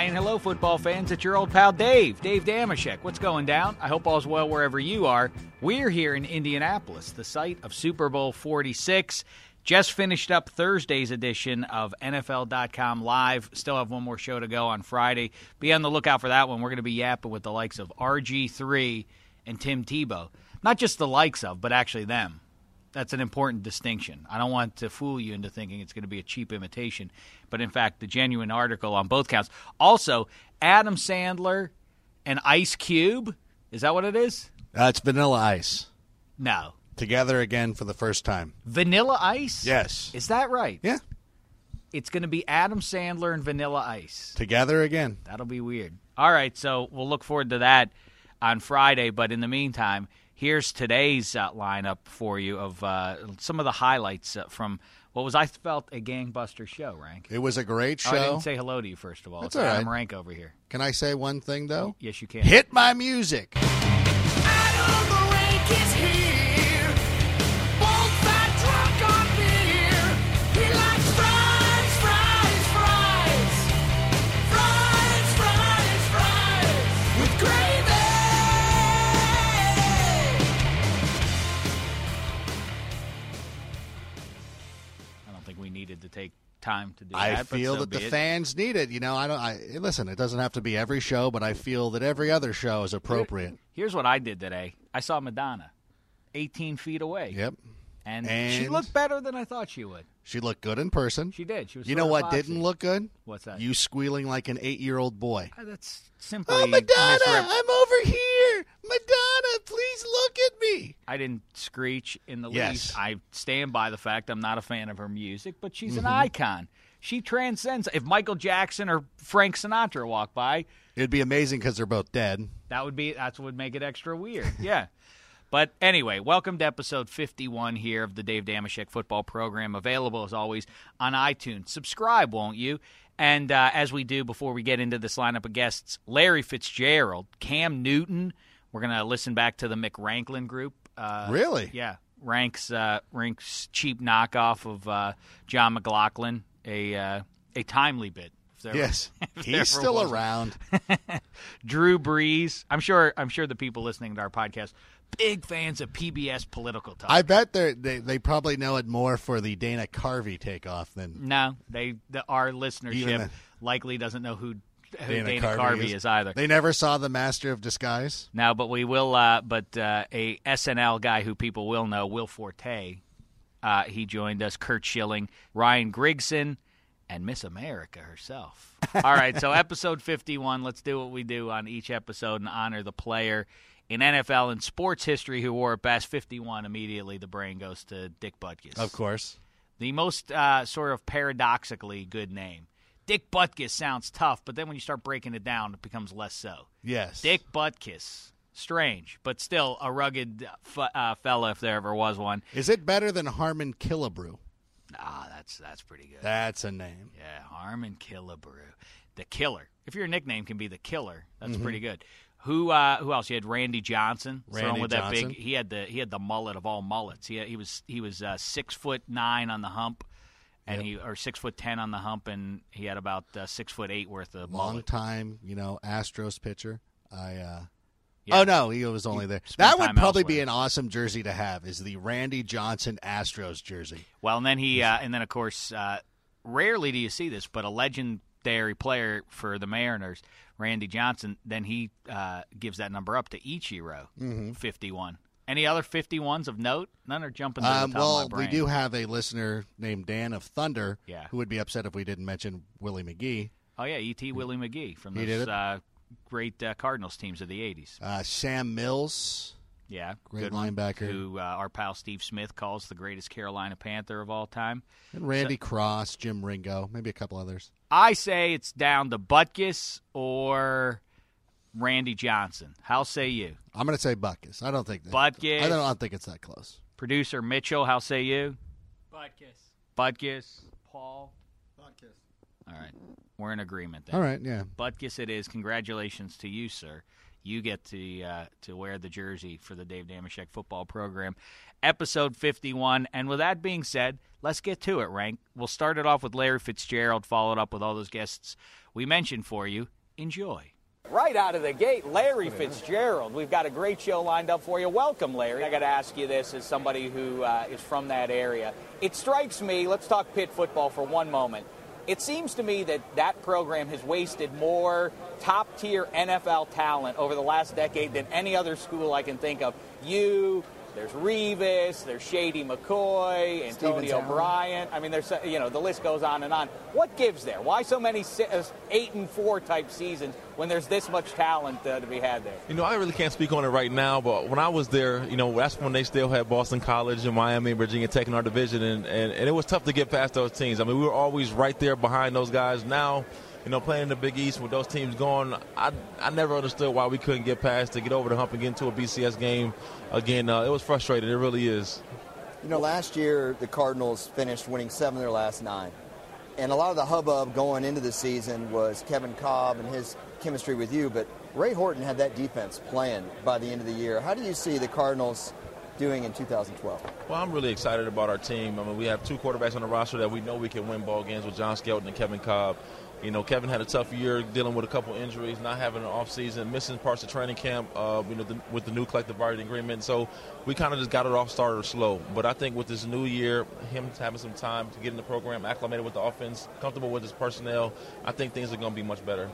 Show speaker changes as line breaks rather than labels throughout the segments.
Hi and hello, football fans. It's your old pal Dave, Dave Dameshek. What's going down? I hope all's well wherever you are. We're here in Indianapolis, the site of Super Bowl 46. Just finished up Thursday's edition of NFL.com Live. Still have one more show to go on Friday. Be on the lookout for that one. We're going to be yapping with the likes of RG3 and Tim Tebow. Not just the likes of, but actually them. That's an important distinction. I don't want to fool you into thinking it's going to be a cheap imitation, but in fact, the genuine article on both counts. Also, Adam Sandler and Ice Cube. Is that what it is?
Uh, it's Vanilla Ice.
No.
Together again for the first time.
Vanilla Ice?
Yes.
Is that right?
Yeah.
It's going to be Adam Sandler and Vanilla Ice.
Together again.
That'll be weird. All right, so we'll look forward to that on Friday. But in the meantime, here's today's uh, lineup for you of uh, some of the highlights uh, from what was I felt a gangbuster show. Rank.
It was a great
Oh,
show.
I didn't say hello to you first of all.
That's
it's
all
Adam
right.
Rank over here.
Can I say one thing though?
Yes, you can.
Hit my music.
Time to do
I
that.
feel
so
that the
it.
fans need it. You know, I don't. I listen. It doesn't have to be every show, but I feel that every other show is appropriate.
Here's what I did today. I saw Madonna, 18 feet away.
Yep.
And, she looked better than I thought she would.
She looked good in person.
She did. She was.
You know what didn't look good?
What's that?
You squealing like an eight-year-old boy.
Uh, That's simply.
Oh, Madonna! I'm over here. Madonna, please look at me.
I didn't screech in the
Yes.
least. I stand by the fact I'm not a fan of her music, but she's
Mm-hmm.
an icon. She transcends. If Michael Jackson or Frank Sinatra walked by,
It'd be amazing because they're both dead.
that would be that's what would make it extra weird. Yeah. But anyway, welcome to episode 51 here of the Dave Dameshek football program. Available as always on iTunes. Subscribe, won't you? And uh, as we do before we get into this lineup of guests, Larry Fitzgerald, Cam Newton. We're gonna listen back to the McRanklin group. Uh,
Really?
Yeah. Ranks uh, ranks cheap knockoff of uh, John McLaughlin, a uh, a timely bit. there-
Yes, he's still
was.
around.
Drew Brees. I'm sure. I'm sure the people listening to our podcast, big fans of PBS political talk.
I bet they they probably know it more for the Dana Carvey takeoff than
no, they the, our listenership
the-
likely doesn't know who, who
Dana,
Dana, Carvey, is. either.
They never saw the Master of Disguise.
no, but we will. Uh, but uh, a SNL guy who people will know, Will Forte. Uh, he joined us. Curt Schilling, Ryan Grigson, and Miss America herself. All right, so episode 51. Let's do what we do on each episode and honor the player in NFL and sports history who wore it best, 51, immediately the brain goes to Dick Butkus.
Of course.
The most uh, sort of paradoxically good name. Dick Butkus sounds tough, but then when you start breaking it down, it becomes less so.
Yes.
Dick Butkus. Strange, but still a rugged f- uh, fella if there ever was one.
Is it better than Harmon Killebrew?
Ah, that's that's pretty good.
That's a name.
Yeah, Harmon Killebrew, the killer. If your nickname can be the killer, that's
Mm-hmm.
pretty good. Who uh, who else? You had Randy Johnson,
Randy
with that
Johnson.
big. He had the he had the mullet of all mullets. He he was he was uh, six foot nine on the hump, and he or six foot ten on the hump, and he had about uh, six foot eight worth of
Long
mullet.
time, you know, Astros pitcher. I. uh
Yeah.
Oh no, he was only there. That would probably be an awesome jersey to have. Is the Randy Johnson Astros jersey?
Well, and then he, uh, and then of course, uh, rarely do you see this, but a legendary player for the Mariners, Randy Johnson, then he uh, gives that number up to Ichiro,
Mm-hmm.
fifty-one. Any other fifty-ones of note? None are jumping to
Um, well, we do have a listener named Dan of Thunder,
Yeah.
who would be upset if we didn't mention Willie McGee.
Oh yeah, E.T. Willie McGee from those uh, great uh, Cardinals teams of the '80s.
Uh, Sam Mills,
Yeah,
Great
good one,
linebacker.
Who uh, our pal Steve Smith calls the greatest Carolina Panther of all time.
and Randy Cross, Jim Ringo, maybe a couple others.
I say it's down to Butkus or Randy Johnson. How say you?
I'm going to say Buckus. I don't think that.
Butkus.
I don't, I don't think it's that close.
Producer Mitchell, how say you?
Butkus.
Butkus. Paul.
Butkus.
All right, we're in agreement then.
All right, yeah.
Butkus, it is. Congratulations to you, sir. You get to uh, to wear the jersey for the Dave Dameshek football program, episode fifty-one. And with that being said, let's get to it. Rank. We'll start it off with Larry Fitzgerald, followed up with all those guests we mentioned for you. Enjoy.
Right out of the gate, Larry Fitzgerald. We've got a great show lined up for you. Welcome, Larry. I got to ask you this as somebody who uh, is from that area. It strikes me, let's talk Pitt football for one moment. It seems to me that that program has wasted more top tier NFL talent over the last decade than any other school I can think of. You, there's Revis, there's Shady McCoy, Antonio
Allen.
Bryant. I mean, there's you know the list goes on and on. What gives there? Why so many uh, eight and four type seasons when there's this much talent uh, to be had there?
You know, I really can't speak on it right now, but when I was there, you know, that's when they still had Boston College and Miami and Virginia Tech in our division, and, and, and it was tough to get past those teams. I mean, we were always right there behind those guys. Now, you know, playing in the Big East with those teams going, I, I never understood why we couldn't get past to get over the hump and get into a BCS game again. Uh, it was frustrating. It really is.
You know, last year the Cardinals finished winning seven of their last nine. And a lot of the hubbub going into the season was Kevin Kolb and his chemistry with you, but Ray Horton had that defense playing by the end of the year. How do you see the Cardinals doing in 2012?
Well, I'm really excited about our team. I mean, we have two quarterbacks on the roster that we know we can win ball games with John Skelton and Kevin Kolb. You know, Kevin had a tough year dealing with a couple injuries, not having an offseason, missing parts of training camp, uh, you know, the, with the new collective bargaining agreement. So we kind of just got it off started slow. But I think with this new year, him having some time to get in the program, acclimated with the offense, comfortable with his personnel, I think things are going to be much better.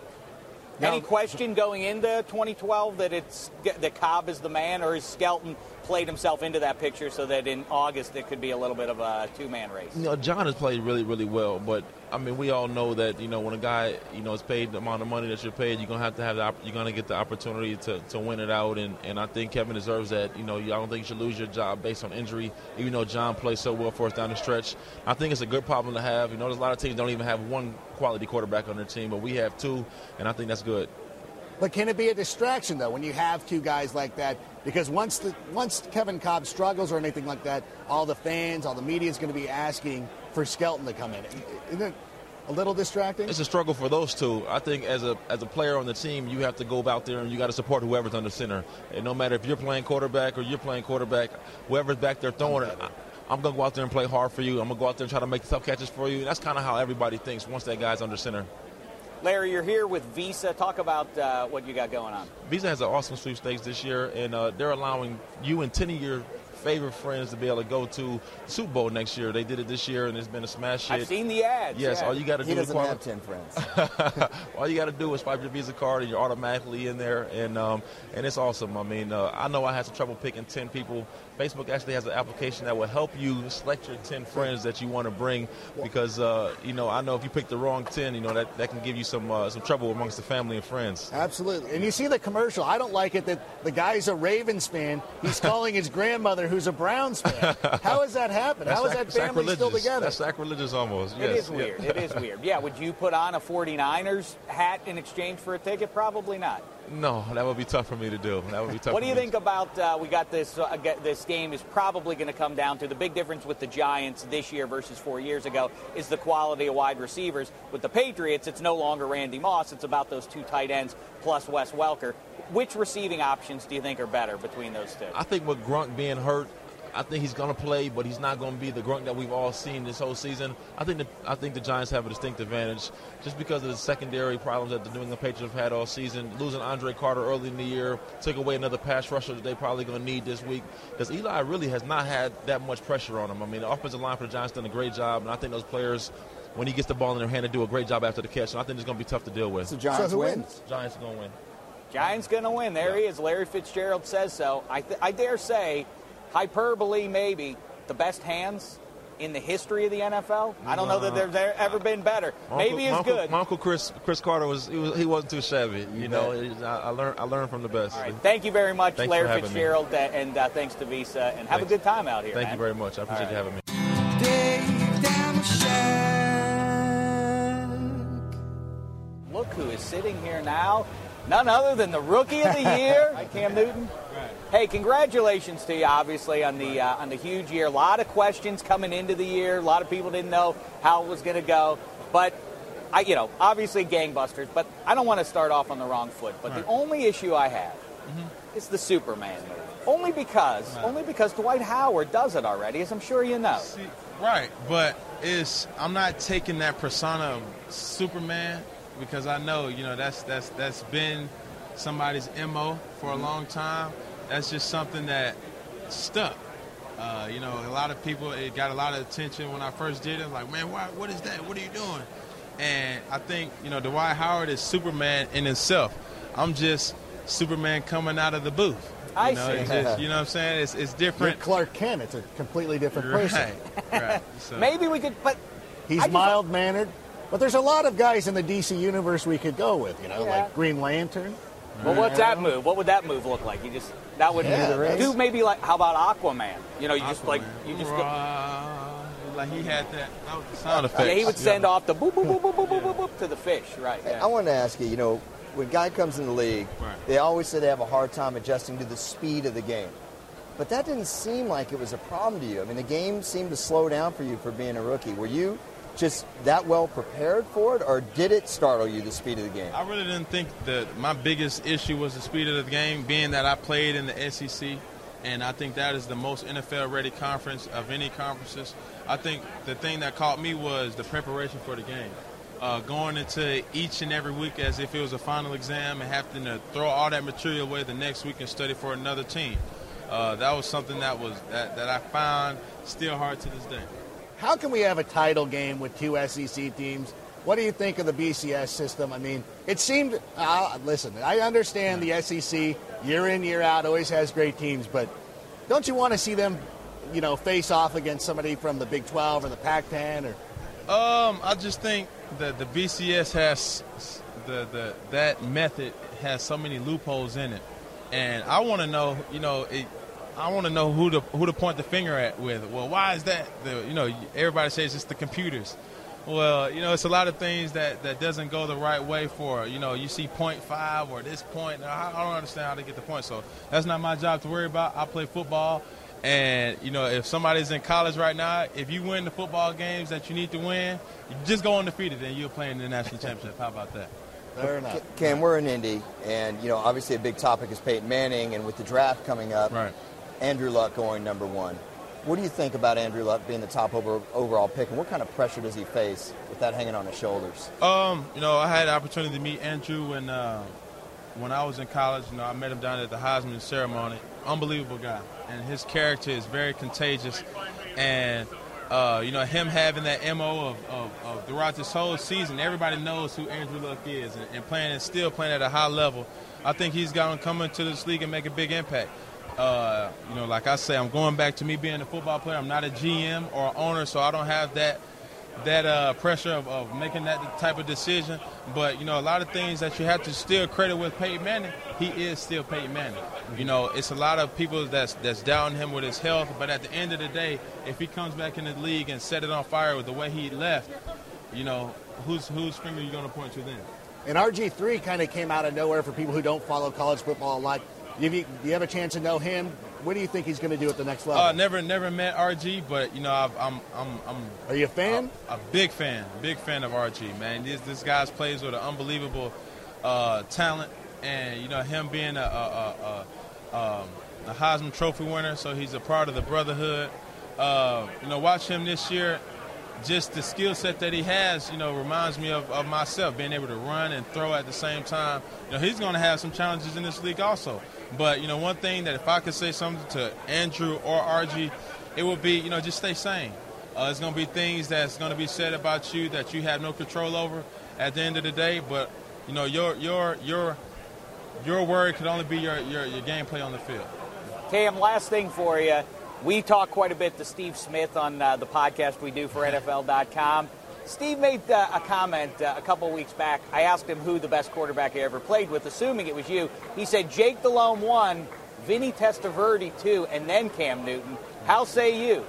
Any question going into 2012 that it's that Kolb is the man, or is Skelton played himself into that picture so that in August it could be a little bit of a two-man race?
You know, John has played really, really well, but I mean, we all know that you know when a guy you know is paid the amount of money that you're paid, you're gonna have to have the op- you're gonna get the opportunity to, to win it out, and, and I think Kevin deserves that. You know, I don't think you should lose your job based on injury, even though John plays so well for us down the stretch. I think it's a good problem to have. You know, there's a lot of teams don't even have one quality quarterback on their team, but we have two, and I think that's good.
But can it be a distraction though when you have two guys like that? Because once the once Kevin Kolb struggles or anything like that, all the fans, all the media is going to be asking for Skelton to come in. Uh, isn't it a little distracting?
It's a struggle for those two. I think as a as a player on the team, you have to go out there and you got to support whoever's under center. And no matter if you're playing quarterback or you're playing quarterback, whoever's back there throwing it, I'm gonna go out there and play hard for you. I'm gonna go out there and try to make tough catches for you. And that's kind of how everybody thinks once that guy's under center.
Larry, you're here with Visa. Talk about uh, what you got going on.
Visa has an awesome sweepstakes this year, and uh, they're allowing you and 10 of your favorite friends to be able to go to the Super Bowl next year. They did it this year, and it's been a smash hit.
I've seen the ads.
Yes,
yeah.
all you got to do
He
is
doesn't
quali-
have 10 friends.
all you got to do is swipe your Visa card, and you're automatically in there, and um, and it's awesome. I mean, uh, I know I had some trouble picking ten people. Facebook actually has an application that will help you select your ten friends that you want to bring, because uh, you know I know if you pick the wrong ten, you know that, that can give you some uh, some trouble amongst the family and friends.
Absolutely. And you see the commercial. I don't like it that the guy's a Ravens fan. He's calling his grandmother, who's a Browns fan. How has that happened? How is that family still together?
That's sacrilegious almost.
It
yes.
is weird. It is weird. Yeah, would you put on a 49ers hat in exchange for a ticket? Probably not.
No, that would be tough for me to do. That would be tough.
What do you think about? Uh, we got this. Uh, this game is probably going to come down to the big difference with the Giants this year versus four years ago is the quality of wide receivers. With the Patriots, it's no longer Randy Moss. It's about those two tight ends plus Wes Welker. Which receiving options do you think are better between those two?
I think with Gronk being hurt, I think he's going to play, but he's not going to be the Gronk that we've all seen this whole season. I think the, I think the Giants have a distinct advantage just because of the secondary problems that the New England Patriots have had all season. Losing Andre Carter early in the year took away another pass rusher that they probably going to need this week because Eli really has not had that much pressure on him. I mean, the offensive line for the Giants done a great job, and I think those players. When he gets the ball in their hand, they do a great job after the catch. And I think it's going to be tough to deal with.
So Giants
who
win.
wins?
Giants are going to win.
Giants going to win. There he is. Larry Fitzgerald says so. I, th- I dare say, hyperbole maybe, the best hands in the history of the NFL. I don't know that there's there ever been better.
My
maybe
uncle,
as good.
My uncle Cris Cris Carter was he, was he wasn't too shabby. You know, I, I learned I learned from the best.
All right. Thank you very much,
Thanks
Larry
having me.
Fitzgerald, uh, and uh, thanks to Visa. And have
Thanks.
a good time out here.
Thank
man.
you very much. I appreciate
All
you having me.
Look who is sitting here now. None other than the rookie of the year, Cam Newton. Hey, congratulations to you, obviously, on the uh, on the huge year. A lot of questions coming into the year. A lot of people didn't know how it was going to go, but I, you know, obviously gangbusters. But I don't want to start off on the wrong foot. But the only issue I have is the Superman movie. Only because, only because Dwight Howard does it already, as I'm sure you know.
Right, but it's I'm not taking that persona of Superman because I know you know that's that's that's been somebody's mo for a long time. That's just something that stuck. Uh, you know, a lot of people it got a lot of attention when I first did it. Like, man, why, what is that? What are you doing? And I think you know Dwight Howard is Superman in himself. I'm just Superman coming out of the booth.
I
you know,
see.
it's just- you know what I'm saying? It's, it's
You're
different.
Clark Kent. It's a completely different person.
Right, right. So-
Maybe we could, but
He's mild mannered. But there's a lot of guys in the DC universe we could go with, you know,
Yeah.
like Green Lantern.
Well, what's that move? What would that move look like? You just that would
Yeah, that's-
do maybe like how about Aquaman? You know, you just like you just go,
like he had that, that was the sound effects.
yeah, he would send off the boop boop boop boop boop boop boop, boop to the fish, right?
Hey,
Yeah.
I wanted to ask you, you know, when guy comes in the league,
Right.
they always say they have a hard time adjusting to the speed of the game. But that didn't seem like it was a problem to you. I mean, the game seemed to slow down for you for being a rookie. Were you just that well prepared for it, or did it startle you, the speed of the game?
I really didn't think that my biggest issue was the speed of the game, being that I played in the SEC, and I think that is the most NFL-ready conference of any conferences. I think the thing that caught me was the preparation for the game. Uh, going into each and every week as if it was a final exam and having to throw all that material away the next week and study for another team. Uh, that was something that was that, that I found still hard to this day.
How can we have a title game with two SEC teams? What do you think of the BCS system? I mean, it seemed. Uh, listen, I understand the SEC year in year out always has great teams, but don't you want to see them, you know, face off against somebody from the Big 12 or the Pac-10 or?
Um, I just think that the BCS has the, the that method has so many loopholes in it, and I want to know, you know, it, I want to know who to who to point the finger at with. Well, why is that? The you know everybody says it's the computers. Well, you know, it's a lot of things that, that doesn't go the right way for, you know, you see point five or this point. I, I don't understand how they get the point. So that's not my job to worry about. I play football. And, you know, if somebody's in college right now, if you win the football games that you need to win, you just go undefeated and you're playing the national championship. How about that?
Fair enough.
Cam, we're in Indy, and you know, obviously a big topic is Peyton Manning, and with the draft coming up,
Right.
Andrew Luck going number one. What do you think about Andrew Luck being the top over, overall pick, and what kind of pressure does he face with that hanging on his shoulders?
Um, you know, I had the opportunity to meet Andrew when uh, when I was in college, you know, I met him down at the Heisman ceremony. Unbelievable guy, and his character is very contagious. And uh, you know, him having that mo of, of, of throughout this whole season, everybody knows who Andrew Luck is, and, and playing and still playing at a high level. I think he's going to come into this league and make a big impact. Uh, you know, like I say, I'm going back to me being a football player. I'm not a GM or owner, so I don't have that that uh, pressure of, of making that type of decision. But you know, a lot of things that you have to still credit with Peyton Manning. He is still Peyton Manning. You know, it's a lot of people that's that's doubting him with his health. But at the end of the day, if he comes back in the league and set it on fire with the way he left, you know, whose whose finger are you going to point to then?
And RG3 kind of came out of nowhere for people who don't follow college football a lot. You, you have a chance to know him? What do you think he's going to do at the next level?
Uh, never, never met RG, but you know, I've, I'm, I'm, I'm.
Are you a fan?
A, a big fan, big fan of RG. Man, this this guy's plays with an unbelievable uh, talent, and you know, him being a, a, a, a, um, a Heisman Trophy winner, so he's a part of the brotherhood. Uh, you know, watch him this year. Just the skill set that he has, you know, reminds me of, of myself, being able to run and throw at the same time. You know, he's going to have some challenges in this league also. But you know, one thing that if I could say something to Andrew or RG, it would be you know just stay sane. Uh, there's going to be things that's going to be said about you that you have no control over at the end of the day. But you know your your your your word could only be your your, your gameplay on the field.
Cam, last thing for you. We talk quite a bit to Steve Smith on uh, the podcast we do for NFL.com. Steve made uh, a comment uh, a couple weeks back. I asked him who the best quarterback he ever played with, assuming it was you. He said Jake Delhomme one, Vinny Testaverde two, and then Cam Newton. How say you?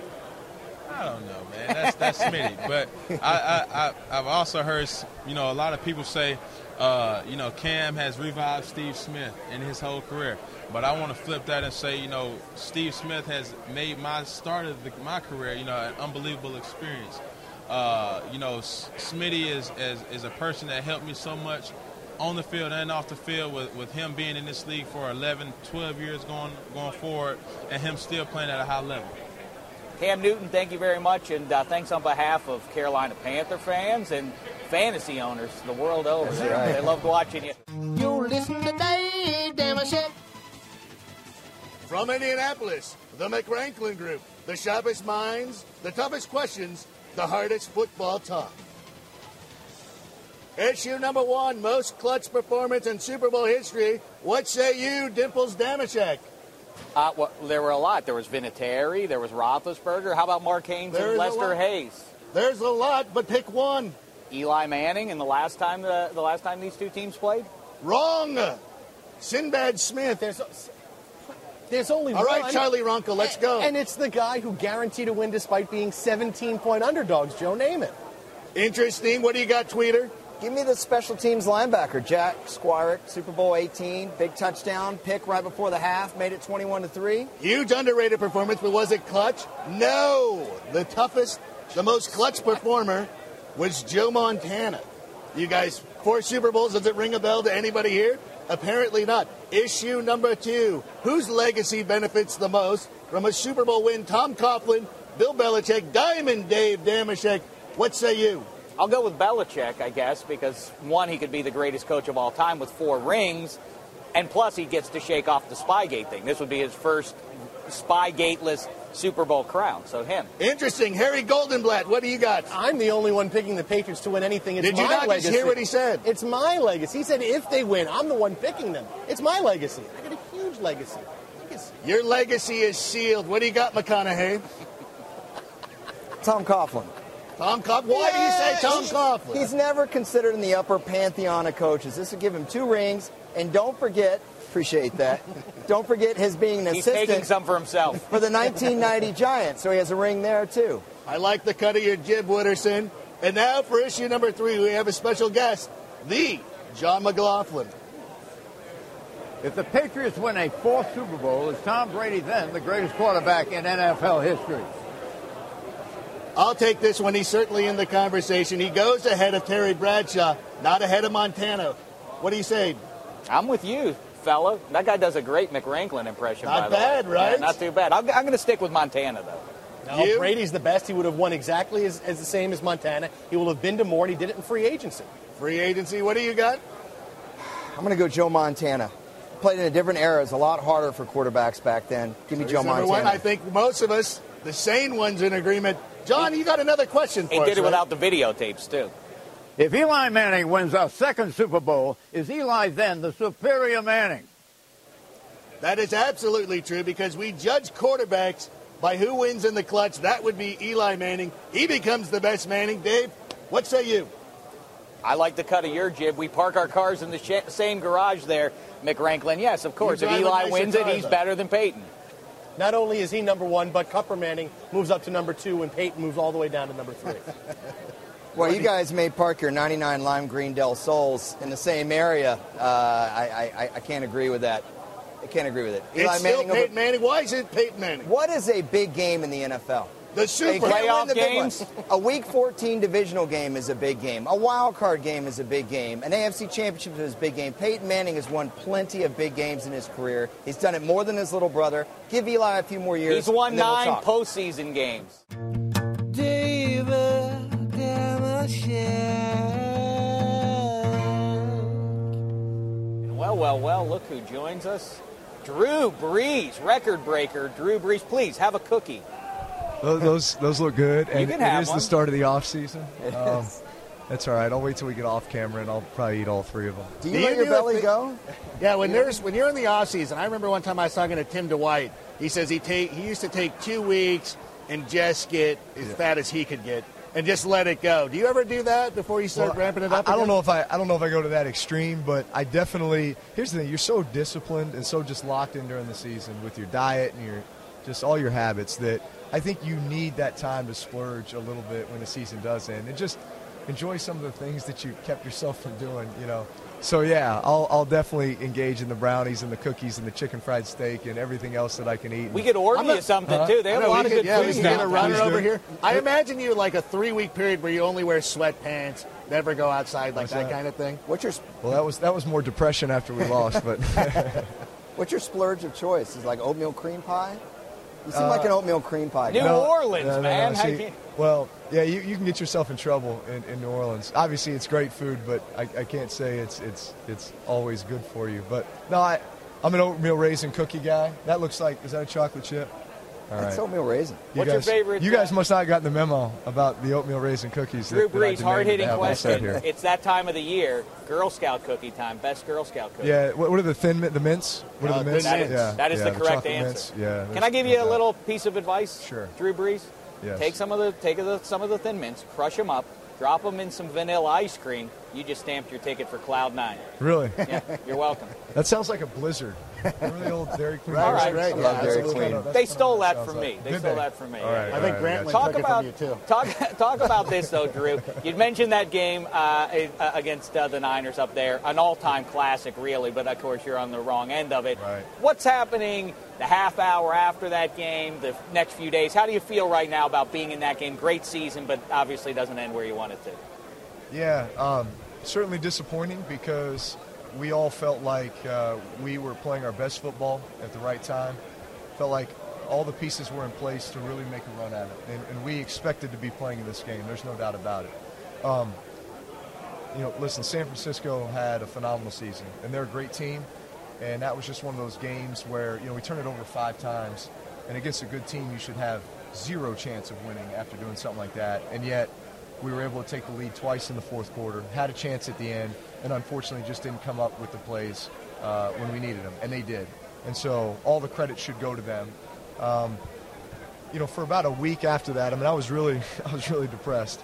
I don't know, man. That's that's Smitty. But I, I, I I've also heard you know a lot of people say, uh, you know, Cam has revived Steve Smith in his whole career. But I want to flip that and say, you know, Steve Smith has made my start of the, my career, you know, an unbelievable experience. Uh, you know, S- Smitty is, is is a person that helped me so much on the field and off the field with, with him being in this league for 11, 12 years going going forward, and him still playing at a high level.
Cam Newton, thank you very much, and uh, thanks on behalf of Carolina Panther fans and fantasy owners the world over.
right.
They loved watching you.
You listen to Dave Dameshek.
From Indianapolis, the McRanklin Group, the sharpest minds, the toughest questions, the hardest football talk. Issue number one, most clutch performance in Super Bowl history. What say you, Dimples Dameshek?
Uh, well, there were a lot. There was Vinatieri. There was Roethlisberger. How about Mark Haynes
There's
and Lester. Hayes?
There's a lot, but pick one.
Eli Manning. And the last time the, the last time these two teams played.
Wrong. Sinbad Smith.
There's, there's only one.
All right,
one.
Charlie Ronco, let's go.
And it's the guy who guaranteed a win despite being 17 point underdogs, Joe Namath.
Interesting. What do you got, Tweeter?
Give me the special teams linebacker, Jack Squirek, Super Bowl 18, big touchdown, pick right before the half, made it 21 to 3.
Huge underrated performance, but was it clutch? No. The toughest, the most clutch performer was Joe Montana. You guys, four Super Bowls, does it ring a bell to anybody here? Apparently not. Issue number two. Whose legacy benefits the most from a Super Bowl win? Tom Coughlin, Bill Belichick, Diamond Dave Dameshek. What say you?
I'll go with Belichick, I guess, because one, he could be the greatest coach of all time with four rings, and plus he gets to shake off the Spygate thing. This would be his first Spygateless Super Bowl crown. So him.
Interesting. Harry Goldenblatt, what do you got?
I'm the only one picking the Patriots to win anything. It's
Did you
my
not just
legacy.
hear what he said?
It's my legacy. He said if they win, I'm the one picking them. It's my legacy. I got a huge legacy. Legacy.
Your legacy is sealed. What do you got, McConaughey?
Tom Coughlin.
Tom Coughlin. Why do you say Tom
He's-
Coughlin?
He's never considered in the upper pantheon of coaches. This would give him two rings, and don't forget, appreciate that. don't forget his being an assistant.
He's taking some for himself.
for the 1990 Giants, so he has a ring there too.
I like the cut of your jib, Wooderson. And now for issue number three, we have a special guest, the John McLaughlin.
If the Patriots win a fourth Super Bowl, is Tom Brady then the greatest quarterback in NFL history?
I'll take this one. He's certainly in the conversation. He goes ahead of Terry Bradshaw, not ahead of Montana. What do you say?
I'm with you, fella. That guy does a great McRanklin impression.
Not
by the way.
bad, right?
Yeah, not too bad. I'm, I'm going to stick with Montana though.
No,
You?
Brady's the best. He would have won exactly as, as the same as Montana. He will have been to more, and he did it in free agency.
Free agency. What do you got?
I'm going to go Joe Montana. Played in a different era. It's a lot harder for quarterbacks back then. Give me
He's
Joe
number
Montana.
one. I think most of us, the sane ones, in agreement. John, you got another question for
He
us?
did it
right?
without the videotapes, too.
If Eli Manning wins a second Super Bowl, is Eli then the superior Manning?
That is absolutely true because we judge quarterbacks by who wins in the clutch. That would be Eli Manning. He becomes the best Manning. Dave, what say you?
I like the cut of your jib. We park our cars in the sh- same garage there, McRanklin. Yes, of course. If Eli
nicer
wins it, he's
though.
better than Peyton.
Not only is he number one, but Cooper Manning moves up to number two, and Peyton moves all the way down to number three.
Well, you guys may park your 99 lime green Del Sols in the same area. Uh, I, I, I can't agree with that. I can't agree with it.
It's still Peyton Manning. Why is it Peyton Manning?
What is a big game in the NFL?
The Super Playoff
the
games?
A Week 14 divisional game is a big game. A wild card game is a big game. An AFC Championship is a big game. Peyton Manning has won plenty of big games in his career. He's done it more than his little brother. Give Eli a few more years.
He's won
and then we'll
nine
talk.
postseason games.
David
Well, well, well, look who joins us. Drew Brees, record breaker. Drew Brees, please have a cookie.
Those, those those look good, and
can have
is
one.
the start of the off season. Um, that's all right. I'll wait till we get off camera, and I'll probably eat all three of them.
Do you let your belly
a
go?
Yeah, when there's when you're in the off season, I remember one time I was talking to Tim Dwight. He says he take he used to take two weeks and just get as fat as he could get and just let it go. Do you ever do that before you start
Well,
ramping it
I,
up?
I don't know if I I don't know if I go to that extreme, but I definitely. Here's the thing: you're so disciplined and so just locked in during the season with your diet and your just all your habits that I think you need that time to splurge a little bit when the season does end and just enjoy some of the things that you kept yourself from doing. You know. So yeah, I'll, I'll definitely engage in the brownies and the cookies and the chicken fried steak and everything else that I can eat.
We could order
I'm
you
not-
something
Huh?
too. They have
know,
a lot of
could-
good
yeah, we
food
can get a runner over here. I imagine you like a three week period where you only wear sweatpants, never go outside, like that,
that?
kind of thing.
What's your
Well, that was that was more depression after we lost, but
What's your splurge of choice? Is it like oatmeal cream pie? You seem
Uh,
like an oatmeal cream pie
New
guy.
No,
Orleans,
no, no,
man.
no,
How
see, well, yeah, you, you can get yourself in trouble in, in New Orleans. Obviously, it's great food, but I, I can't say it's it's it's always good for you. But no, I I'm an oatmeal raisin cookie guy. That looks like is that a chocolate chip? All
That's
right.
oatmeal raisin.
You
What's your favorite,
You guys
uh,
must not have gotten the memo about the oatmeal raisin cookies.
Drew
that, that
Brees, hard
to
hitting
have all set
question.
here.
It's that time of the year. Girl Scout cookie time. Best Girl Scout cookie.
Yeah, what, what are the thin mint, the mints? What
Uh,
are the mints?
That is,
yeah,
that is
yeah,
the correct
chocolate
answer.
mints. Yeah.
Can I give you a
doubt.
little piece of advice?
Sure.
Drew Brees.
Yes.
Take some of the take the, some of the thin mints, crush them up, drop them in some vanilla ice cream. You just stamped your ticket for Cloud Nine.
Really?
Yeah, you're welcome.
That sounds like a blizzard. Remember the old Dairy Queen?
Right,
blizzard?
right,
Something
yeah,
like that.
absolutely.
Kinda-
They stole that from me.
like.
They
Did
stole that from me.
All right,
I
all
think
right,
Grantland
gotcha.
Talk
took it
about
from you too.
talk talk about this though, Drew. You mentioned that game uh, uh, against uh, the Niners up there, an all-time classic, really. But of course, you're on the wrong end of it.
Right.
What's happening the half hour after that game, the next few days? How do you feel right now about being in that game? Great season, but obviously doesn't end where you want it to.
Yeah, um, certainly disappointing because we all felt like uh, we were playing our best football at the right time. Felt like all the pieces were in place to really make a run at it, and, and we expected to be playing in this game. There's no doubt about it. Um, you know, listen, San Francisco had a phenomenal season, and they're a great team. And that was just one of those games where you know we turn it over five times, and against a good team, you should have zero chance of winning after doing something like that. And yet, we were able to take the lead twice in the fourth quarter, had a chance at the end, and unfortunately just didn't come up with the plays uh, when we needed them, and they did. And so all the credit should go to them. Um, you know, for about a week after that, I mean, I was really, I was really depressed,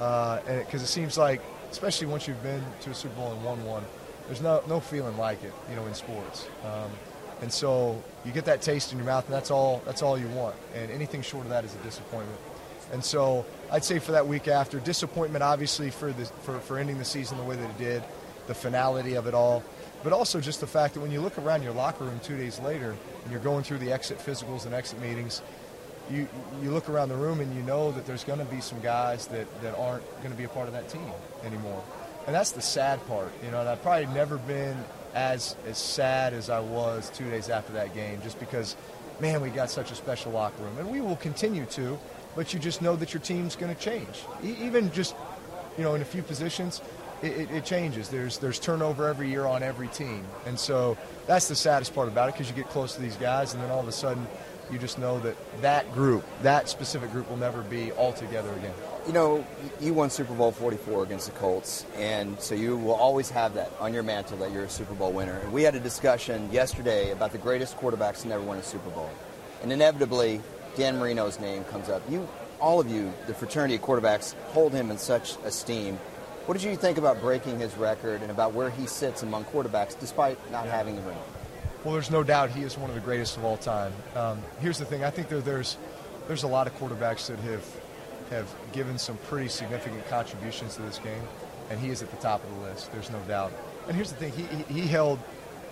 uh, because it seems like, especially once you've been to a Super Bowl and won one, there's no no feeling like it, you know, in sports. Um, and so you get that taste in your mouth, and that's all that's all you want. And anything short of that is a disappointment. And so I'd say for that week after, disappointment obviously for the for, for ending the season the way that it did, the finality of it all, but also just the fact that when you look around your locker room two days later and you're going through the exit physicals and exit meetings, you you look around the room and you know that there's going to be some guys that, that aren't going to be a part of that team anymore. And that's the sad part, you know, and I've probably never been as as sad as I was two days after that game, just because, man, we got such a special locker room, and we will continue to, but you just know that your team's going to change, e- even just, you know, in a few positions. it, it, it changes. There's there's turnover every year on every team, and so that's the saddest part about it because you get close to these guys, and then all of a sudden, you just know that that group, that specific group, will never be all together again.
You know, you won Super Bowl 44 against the Colts, and so you will always have that on your mantle that you're a Super Bowl winner. And we had a discussion yesterday about the greatest quarterbacks to never win a Super Bowl. And inevitably, Dan Marino's name comes up. You, all of you, the fraternity of quarterbacks, hold him in such esteem. What did you think about breaking his record and about where he sits among quarterbacks despite not having the ring?
Well, there's no doubt he is one of the greatest of all time. Um, here's the thing: I think there, there's there's a lot of quarterbacks that have have given some pretty significant contributions to this game, and he is at the top of the list. There's no doubt. And here's the thing: he he, he held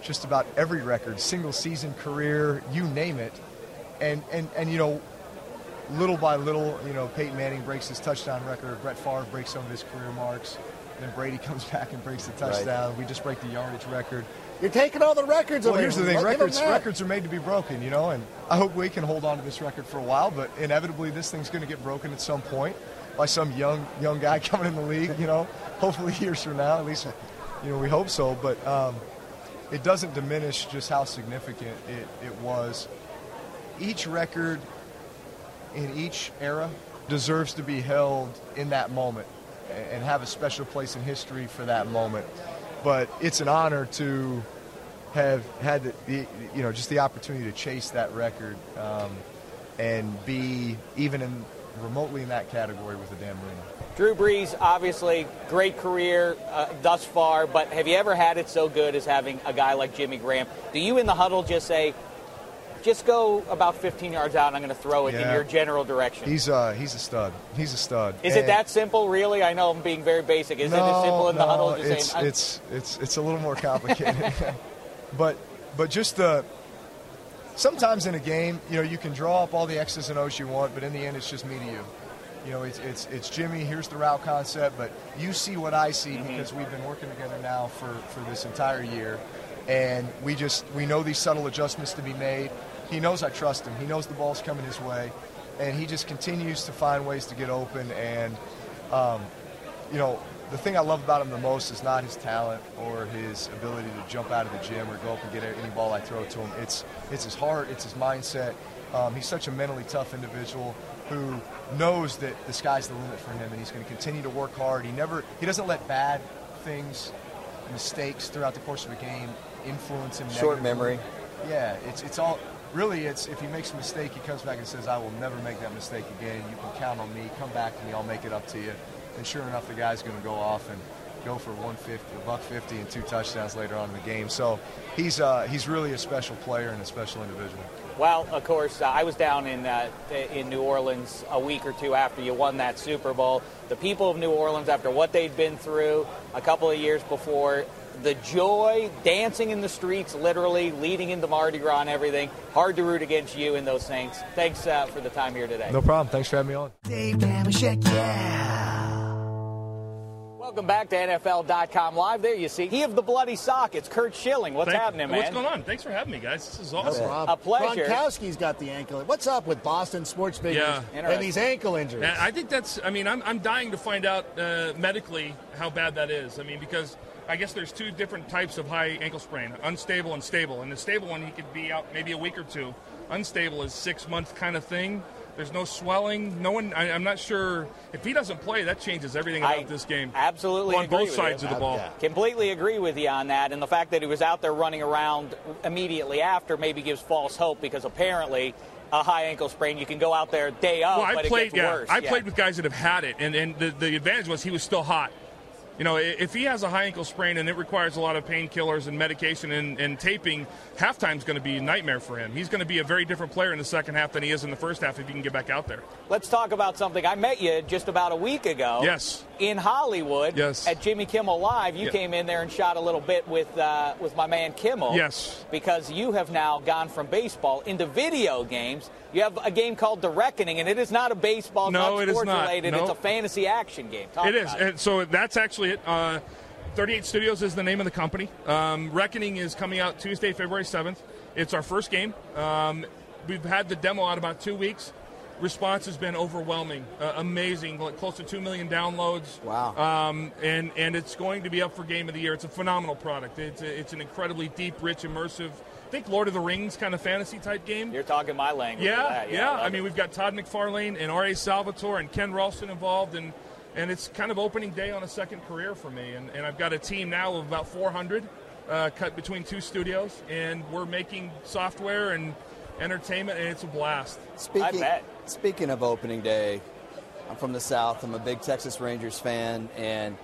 just about every record, single season career, you name it, and and and you know. Little by little, you know, Peyton Manning breaks his touchdown record. Brett Favre breaks some of his career marks. Then Brady comes back and breaks the touchdown. We just break the yardage record.
You're taking all the records
Well,
away.
here's the thing:
him. Give him
records records are made to be broken, you know, and I hope we can hold on to this record for a while. But inevitably, this thing's going to get broken at some point by some young young guy coming in the league. You know, hopefully years from now, at least, you know, we hope so. But um, it doesn't diminish just how significant it, it was. Each record in each era deserves to be held in that moment and have a special place in history for that moment. But it's an honor to have had the, the you know just the opportunity to chase that record um, and be even in remotely in that category with the Dan Marino.
Drew Brees, obviously, great career uh, thus far, but have you ever had it so good as having a guy like Jimmy Graham? Do you in the huddle just say, just go about 15 yards out and I'm going to throw it in your general direction?
He's uh, he's a stud. He's a stud.
Is it that simple, really? I know I'm being very basic. Is it as simple in the
no,
huddle just
it's,
saying,
it's it's it's a little more complicated. but but just the sometimes in a game, you know, you can draw up all the X's and O's you want, but in the end, it's just me to you. You know, it's it's it's Jimmy. Here's the route concept, but you see what I see
Mm-hmm.
because we've been working together now for for this entire year, and we just we know these subtle adjustments to be made. He knows I trust him. He knows the ball's coming his way, and he just continues to find ways to get open. And um, you know, the thing I love about him the most is not his talent or his ability to jump out of the gym or go up and get any ball I throw to him. It's it's his heart, it's his mindset. Um, he's such a mentally tough individual who knows that the sky's the limit for him, and he's going to continue to work hard. He never he doesn't let bad things, mistakes throughout the course of a game influence him.
Short
negatively.
memory.
Yeah, it's it's all really it's if he makes a mistake, he comes back and says, "I will never make that mistake again. You can count on me. Come back to me. I'll make it up to you." And sure enough, the guy's going to go off and go for 150, a buck 50, and two touchdowns later on in the game. So he's uh, he's really a special player and a special individual.
Well, of course, uh, I was down in uh, in New Orleans a week or two after you won that Super Bowl. The people of New Orleans, after what they'd been through a couple of years before, the joy, dancing in the streets, literally leading into Mardi Gras and everything. Hard to root against you and those Saints. Thanks uh, for the time here today.
No problem. Thanks for having me on.
Dave Dameshek, yeah.
Welcome back to NFL.com Live. There you see, he of the bloody sock. It's Curt Schilling. What's
Thank-
happening, man?
What's going on? Thanks for having me, guys. This is awesome.
A pleasure.
Gronkowski's got the ankle. What's up with Boston sports figures
Yeah.
and these ankle injuries?
I think that's. I mean, I'm, I'm dying to find out uh, medically how bad that is. I mean, because I guess there's two different types of high ankle sprain: unstable and stable. And the stable one, he could be out maybe a week or two. Unstable is six month kind of thing. There's no swelling. No one. I, I'm not sure if he doesn't play. That changes everything about
I
this game.
Absolutely
on both sides
you.
of the ball.
Completely agree with you on that, and the fact that he was out there running around immediately after maybe gives false hope because apparently a high ankle sprain you can go out there day of,
well, I
but
played.
it gets
yeah,
worse.
I
Yeah.
played with guys that have had it, and and the, the advantage was he was still hot. You know, if he has a high ankle sprain and it requires a lot of painkillers and medication and, and taping, halftime's going to be a nightmare for him. He's going to be a very different player in the second half than he is in the first half if he can get back out there.
Let's talk about something. I met you just about a week ago.
Yes.
In Hollywood.
Yes.
At Jimmy Kimmel Live, you
Yeah.
came in there and shot a little bit with uh, with my man Kimmel.
Yes.
Because you have now gone from baseball into video games. You have a game called The Reckoning, and it is not a baseball,
No,
not
it is
sports
not.
related.
No.
It's a fantasy action game. Talk
It is.
it.
And so that's actually it. Uh, 38 Studios is the name of the company. Um, Reckoning is coming out Tuesday, February 7th. It's our first game. Um, we've had the demo out about two weeks. Response has been overwhelming, uh, amazing, like close to two million downloads.
Wow!
Um, and and it's going to be up for Game of the Year. It's a phenomenal product. It's a, it's an incredibly deep, rich, immersive. I think Lord of the Rings kind of fantasy type game.
You're talking my language.
Yeah,
for that.
yeah.
I
I, mean, we've got Todd McFarlane and R.A. Salvatore and Ken Rolston involved, and and it's kind of opening day on a second career for me. And, and I've got a team now of about 400, uh, cut between two studios, and we're making software and entertainment, and it's a blast.
Speaking, Speaking of opening day, I'm from the South. I'm a big Texas Rangers fan, and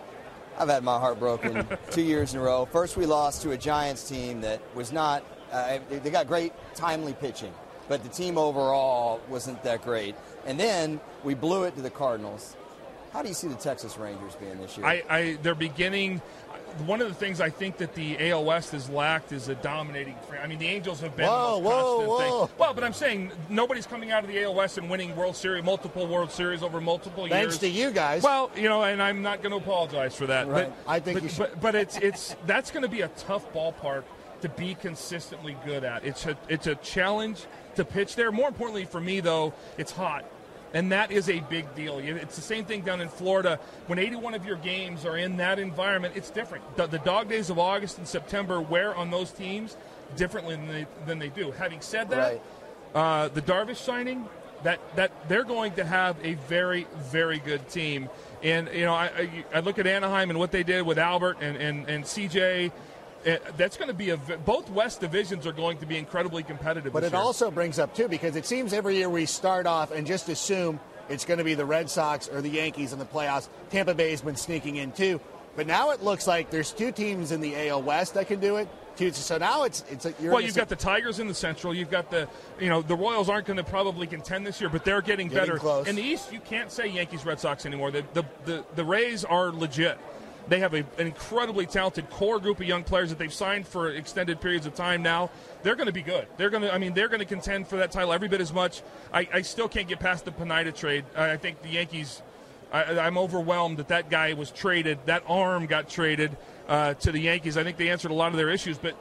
I've had my heart broken two years in a row. First, we lost to a Giants team that was not, uh, they- they got great, timely pitching, but the team overall wasn't that great. And then we blew it to the Cardinals. How do you see the Texas Rangers being this year?
I, I they're beginning. One of the things I think that the AL West has lacked is a dominating. fran- I mean, the Angels have been
Whoa,
the most
whoa,
constant
whoa.
thing. Well, but I'm saying nobody's coming out of the AL West and winning World Series, multiple World Series over multiple years.
Thanks to you guys.
Well, you know, and I'm not going to apologize for that.
Right.
But
I think
but,
you should-
but, but it's it's that's going to be a tough ballpark to be consistently good at. It's a it's a challenge to pitch there. More importantly for me though, it's hot. And that is a big deal. It's the same thing down in Florida. When 81 of your games are in that environment, it's different. The, the dog days of August and September wear on those teams differently than they, than they do. Having said that, uh, the Darvish signing, that, that they're going to have a very, very good team. And, you know, I, I, I look at Anaheim and what they did with Albert and, and, and CJ. Uh, that's going to be a both West divisions are going to be incredibly competitive.
But it
year.
also brings up too because it seems every year we start off and just assume it's going to be the Red Sox or the Yankees in the playoffs. Tampa Bay has been sneaking in too, but now it looks like there's two teams in the AL West that can do it. So now it's it's a, you're
well, you've got the Tigers in the Central. You've got the, you know, the Royals aren't going to probably contend this year, but they're getting,
Getting
better.
close.
In the East, you can't say Yankees, Red Sox anymore. The the the, the Rays are legit. They have a, an incredibly talented core group of young players that they've signed for extended periods of time now. They're going to be good. They're going to, I mean, they're going to contend for that title every bit as much. I, I still can't get past the Pineda trade. I, I think the Yankees. I, I'm overwhelmed that that guy was traded. That arm got traded uh, to the Yankees. I think they answered a lot of their issues, but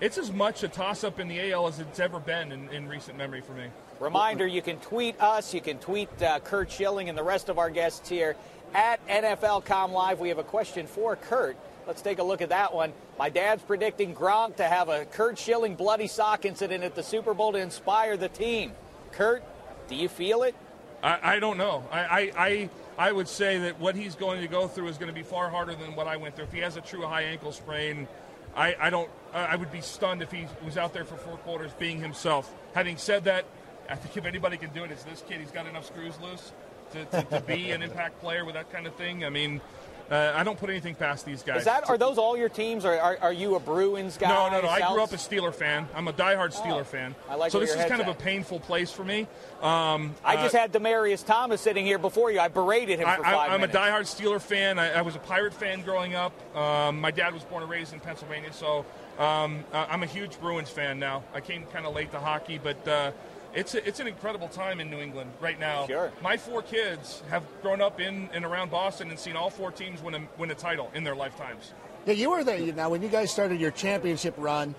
it's as much a toss up in the AL as it's ever been in, in recent memory for me.
Reminder, you can tweet us, you can tweet uh, Curt Schilling and the rest of our guests here at NFL.com Live. We have a question for Curt. Let's take a look at that one. My dad's predicting Gronk to have a Curt Schilling bloody sock incident at the Super Bowl to inspire the team. Curt, do you feel it?
I, I don't know. I, I, I, I would say that what he's going to go through is going to be far harder than what I went through. If he has a true high ankle sprain, I, I don't. I would be stunned if he was out there for four quarters being himself. Having said that, I think if anybody can do it, it's this kid. He's got enough screws loose to, to, to be an impact player with that kind of thing. I mean, uh, I don't put anything past these guys.
Is that are those all your teams, or are, are you a Bruins guy?
No, no, no. I grew up a Steeler fan. I'm a diehard Steeler
Oh,
fan.
I like
so this is kind of a painful place for me. Um,
I
uh,
just had Demaryius Thomas sitting here before you. I berated him for
I,
five
I, I'm
minutes.
a diehard Steeler fan. I, I was a Pirate fan growing up. Um, my dad was born and raised in Pennsylvania, so um, uh, I'm a huge Bruins fan now. I came kind of late to hockey, but uh, it's a, it's an incredible time in New England right now.
Sure.
My four kids have grown up in and around Boston and seen all four teams win a, win a title in their lifetimes.
Yeah, you were there. Now, when you guys started your championship run,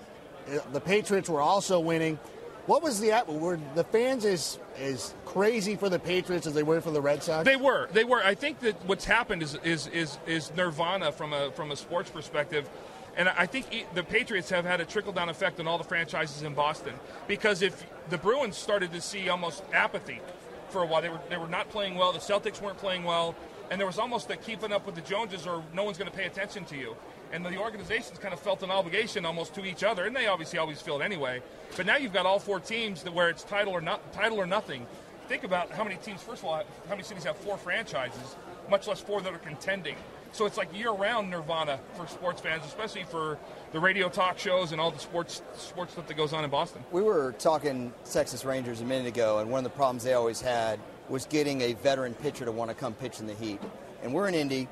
uh, the Patriots were also winning. What was the were the fans as as crazy for the Patriots as they were for the Red Sox?
They were. They were. I think that what's happened is is is, is nirvana from a from a sports perspective. And I think the Patriots have had a trickle down effect on all the franchises in Boston because if the Bruins started to see almost apathy for a while, they were they were not playing well. The Celtics weren't playing well, and there was almost the keeping up with the Joneses, or no one's going to pay attention to you. And the organizations kind of felt an obligation almost to each other, and they obviously always feel it anyway. But now you've got all four teams that where it's title or not title or nothing. Think about how many teams. First of all, how many cities have four franchises, much less four that are contending. So it's like year-round nirvana for sports fans, especially for the radio talk shows and all the sports sports stuff that goes on in Boston.
We were talking Texas Rangers a minute ago, and one of the problems they always had was getting a veteran pitcher to want to come pitch in the heat. And we're in Indy.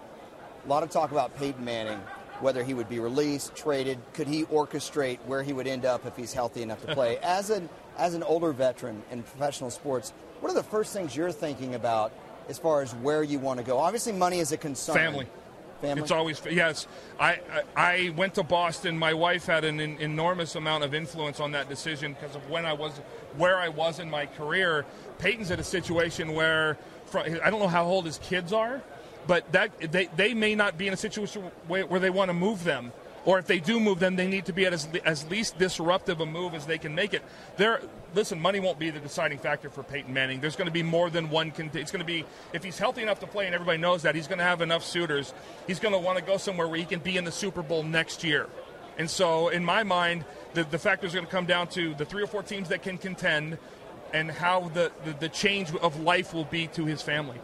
A lot of talk about Peyton Manning, whether he would be released, traded, could he orchestrate where he would end up if he's healthy enough to play. as an as an older veteran in professional sports, what are the first things you're thinking about as far as where you want to go? Obviously, money is a concern.
Family.
Family?
It's always yes. I, I I went to Boston. My wife had an, en- enormous amount of influence on that decision because of when I was where I was in my career. Peyton's at a situation where fr- I don't know how old his kids are, but that they they may not be in a situation where they want to move them. Or if they do move them, they need to be at as, as least disruptive a move as they can make it. There, listen, money won't be the deciding factor for Peyton Manning. There's going to be more than one. It's going to be if he's healthy enough to play, and everybody knows that he's going to have enough suitors. He's going to want to go somewhere where he can be in the Super Bowl next year. And so, in my mind, the the factor is going to come down to the three or four teams that can contend, and how the, the, the change of life will be to his family.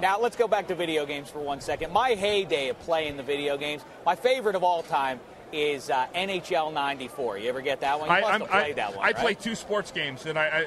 Now let's go back to video games for one second. My heyday of playing the video games, my favorite of all time is uh, NHL '94. You ever get that one? You have played
I,
that one.
I
right?
play two sports games, and I, I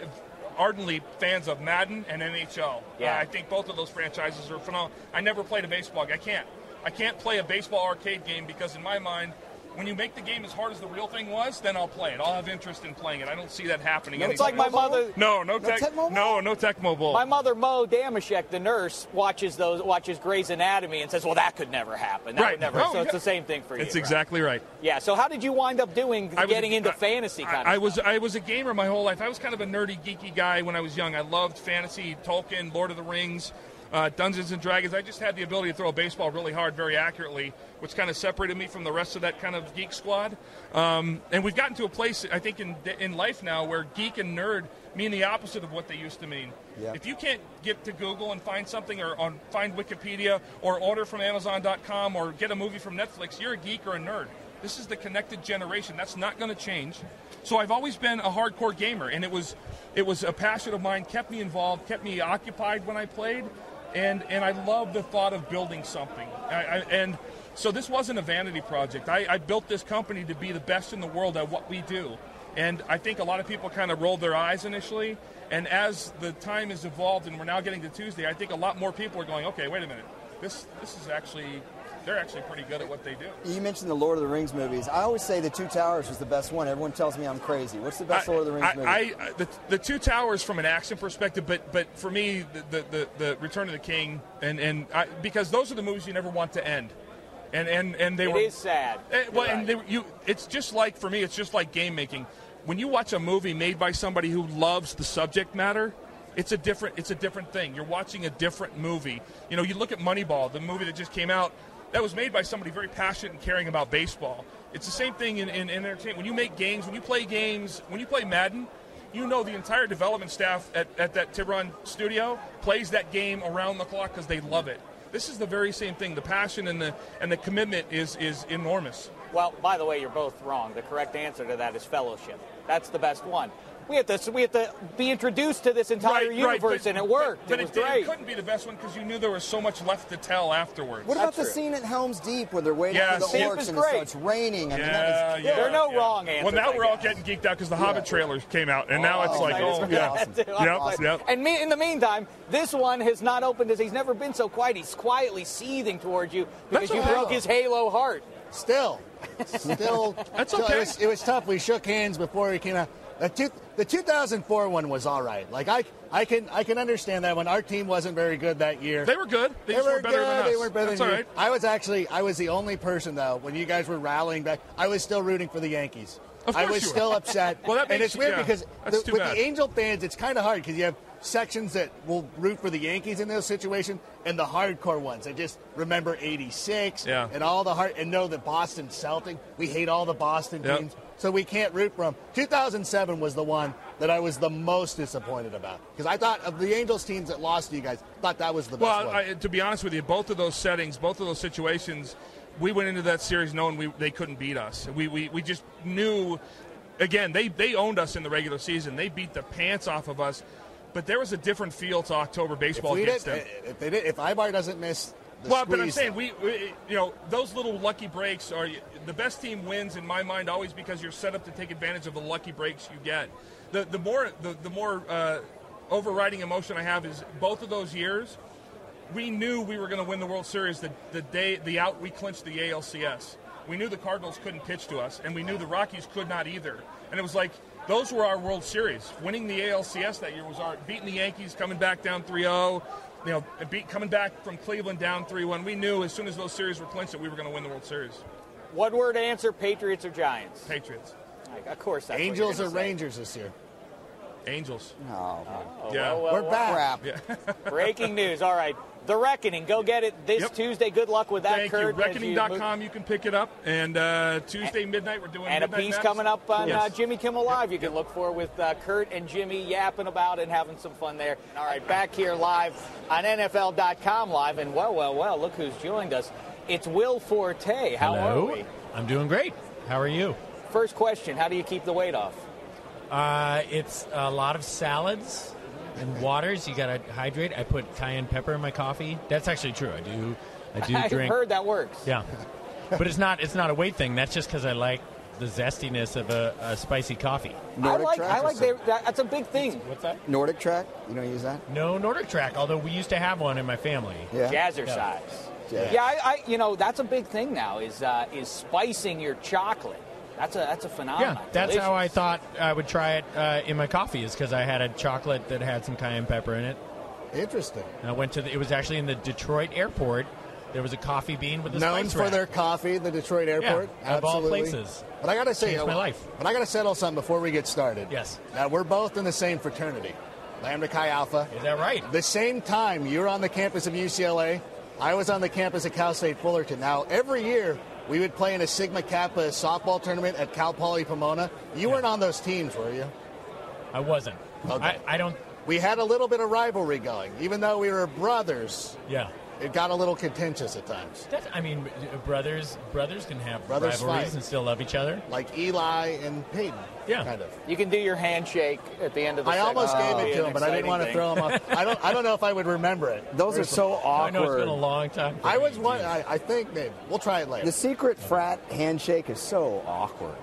ardently fans of Madden and NHL.
Yeah.
Uh, I think both of those franchises are phenomenal. I never played a baseball. game. I can't. I can't play a baseball arcade game because in my mind, when you make the game as hard as the real thing was, then I'll play it. I'll have interest in playing it. I don't see that happening.
No. It's like my mother-
No, no,
No
tech,
Tecmo
no, no Tecmo Bowl.
My mother, Mo Dameshek, the nurse, watches those watches Grey's Anatomy and says, "Well, that could never happen. That
Right.
would never."
Oh,
so it's the same thing for you.
That's exactly right.
Yeah. So how did you wind up doing
was-
getting into
I-
fantasy kind of
I, I was I was a gamer my whole life. I was kind of a nerdy, geeky guy when I was young. I loved fantasy, Tolkien, Lord of the Rings, uh, Dungeons and Dragons. I just had the ability to throw a baseball really hard, very accurately, which kind of separated me from the rest of that kind of geek squad. Um, and we've gotten to a place, I think, in in life now where geek and nerd mean the opposite of what they used to mean.
Yeah.
If you can't get to Google and find something, or on find Wikipedia, or order from Amazon.com, or get a movie from Netflix, you're a geek or a nerd. This is the connected generation. That's not going to change. So I've always been a hardcore gamer, and it was it was a passion of mine. Kept me involved, kept me occupied when I played, and and I love the thought of building something. I, I, and so this wasn't a vanity project. I, I built this company to be the best in the world at what we do. And I think a lot of people kind of rolled their eyes initially. And as the time has evolved and we're now getting to Tuesday, I think a lot more people are going, okay, wait a minute. This this is actually they're actually pretty good at what they do.
You mentioned the Lord of the Rings movies. I always say the Two Towers was the best one. Everyone tells me I'm crazy. What's the best Lord of the Rings
I,
movie?
I, I- the, the two towers from an action perspective, but but for me, the the, the, the Return of the King, and and I, because those are the movies you never want to end, and and and they
It
were
is sad.
Eh, well,
You're
and they, you, it's just like for me, it's just like game making. When you watch a movie made by somebody who loves the subject matter, it's a different it's a different thing. You're watching a different movie. You know, you look at Moneyball, the movie that just came out. That was made by somebody very passionate and caring about baseball. It's the same thing in, in, in entertainment. When you make games, when you play games, when you play Madden, you know the entire development staff at, at that Tiburon studio plays that game around the clock because they love it. This is the very same thing. The passion and the and the commitment is is enormous.
Well, by the way, you're both wrong. The correct answer to that is fellowship. That's the best one. We have to we have to be introduced to this entire universe,
but-
and it worked.
But,
it was
it,
great.
it couldn't be the best one because you knew there was so much left to tell afterwards.
what about the scene at Helm's Deep when they're waiting
Yeah,
for the
Deep
orcs
is
and
great.
it starts raining? I mean,
Yeah, yeah,
There are no
yeah.
wrong answers.
Well, now
I
we're all getting geeked out because the Hobbit trailers came out, and now oh, it's
Oh,
like, oh
That's
yeah,
awesome.
yep,
Awesome.
yep.
And me, in the meantime, this one has not opened as He's never been so quiet. He's quietly seething towards you because
That's
you broke his Halo heart.
Still, still.
That's okay.
It was, it was tough. We shook hands before he came out. The, two, the 2004 one was all right. Like I, I can, I can understand that one. Our team wasn't very good that year.
They were good. They, just
were
were better
good.
than us.
They were better
That's
than
all
you. I was actually, I was the only person though when you guys were rallying back. I was still rooting for the Yankees.
Of
I
course
was
you were.
still upset.
Well, that makes,
and
it's
weird
yeah,
because the, with
bad.
the Angel fans, it's kind of hard because you have sections that will root for the Yankees in those situations, and the hardcore ones that just remember '86
Yeah.
and all the heart and know that Boston Celtic. We hate all the Boston
Yep.
teams, so we can't root for them. 2007 was the one that I was the most disappointed about because I thought of the Angels teams that lost to you guys. Thought that was the best
Well,
one.
I, to be honest with you, both of those settings, both of those situations, we went into that series knowing we, they couldn't beat us. We, we, we just knew, again, they, they owned us in the regular season. They beat the pants off of us, but there was a different feel to October baseball against
did,
them.
Eh, if they did, if Aybar doesn't miss.
Well, but I'm saying we, we, you know, those little lucky breaks are the best team wins in my mind always because you're set up to take advantage of the lucky breaks you get. The the more the the more uh, overriding emotion I have is both of those years. We knew we were going to win the World Series the, the day the out we clinched the ALCS. We knew the Cardinals couldn't pitch to us, and we knew the Rockies could not either. And it was like those were our World Series. Winning the ALCS that year was our beating the Yankees, coming back down 3-0. you know, beat, coming back from Cleveland down 3 1, we knew as soon as those series were clinched that we were going to win the World Series.
One word answer Patriots or Giants?
Patriots.
Of course, that's what
Angels
you're
or
say.
Rangers this year?
Angels.
Oh,
Yeah.
well, well,
We're
well.
back.
Breaking news. All right. The Reckoning. Go get it this
Yep.
Tuesday. Good luck with that,
Thank you.
Curt. as you move-
Reckoning.com, you can pick it up. And uh, Tuesday midnight, we're doing
And a piece
Madness.
coming up on uh, Jimmy Kimmel Live you can look for with uh, Curt and Jimmy yapping about and having some fun there. All right, back here live on NFL.com live. And well, well, well, look who's joined us. It's Will Forte. How
Hello.
are we?
I'm doing great. How are you?
First question How do you keep the weight off?
Uh, it's a lot of salads and waters. You got to hydrate. I put cayenne pepper in my coffee. That's actually true. I do. I do
I've
drink.
heard that works.
Yeah, but it's not. It's not a weight thing. That's just because I like the zestiness of a, a spicy coffee.
Nordic I like, I like they, that, that's a big thing.
What's that?
NordicTrack? You don't use that?
No NordicTrack. Although we used to have one in my family.
Yeah.
Jazzercise.
Yeah.
Yeah, I, I, you know, that's a big thing now. Is uh, is spicing your chocolate. That's a that's a phenomenon.
Yeah, that's how I thought I would try it uh, in my coffee. Is because I had a chocolate that had some cayenne pepper in it.
Interesting.
And I went to. The, it was actually in the Detroit airport. There was a coffee bean with a
Known
spice
for
rack.
their coffee, the Detroit airport.
of all
Absolutely.
places.
But I got to say,
Changed my life.
But I got to settle something before we get started.
Yes.
Now we're both in the same fraternity, Lambda Chi Alpha.
Is that right?
The same time you're on the campus of UCLA, I was on the campus of Cal State Fullerton. Now every year we would play in a Sigma Kappa softball tournament at Cal Poly Pomona. You weren't on those teams, were you?
I wasn't.
Okay.
I, I don't.
We had a little bit of rivalry going, even though we were brothers.
Yeah.
It got a little contentious at times.
That's, I mean, brothers brothers can have
Brothers
rivalries
fight.
and still love each other.
Like Eli and Peyton.
Yeah.
Kind of.
You can do your handshake at the end of the.
I almost
segment.
gave it to him, but I didn't want to
exciting
throw him off. I don't. I don't know if I would remember it.
Those are so awkward.
I know it's
awkward.
been a long time.
I was one. I, I think maybe we'll try it later.
The secret frat handshake is so awkward.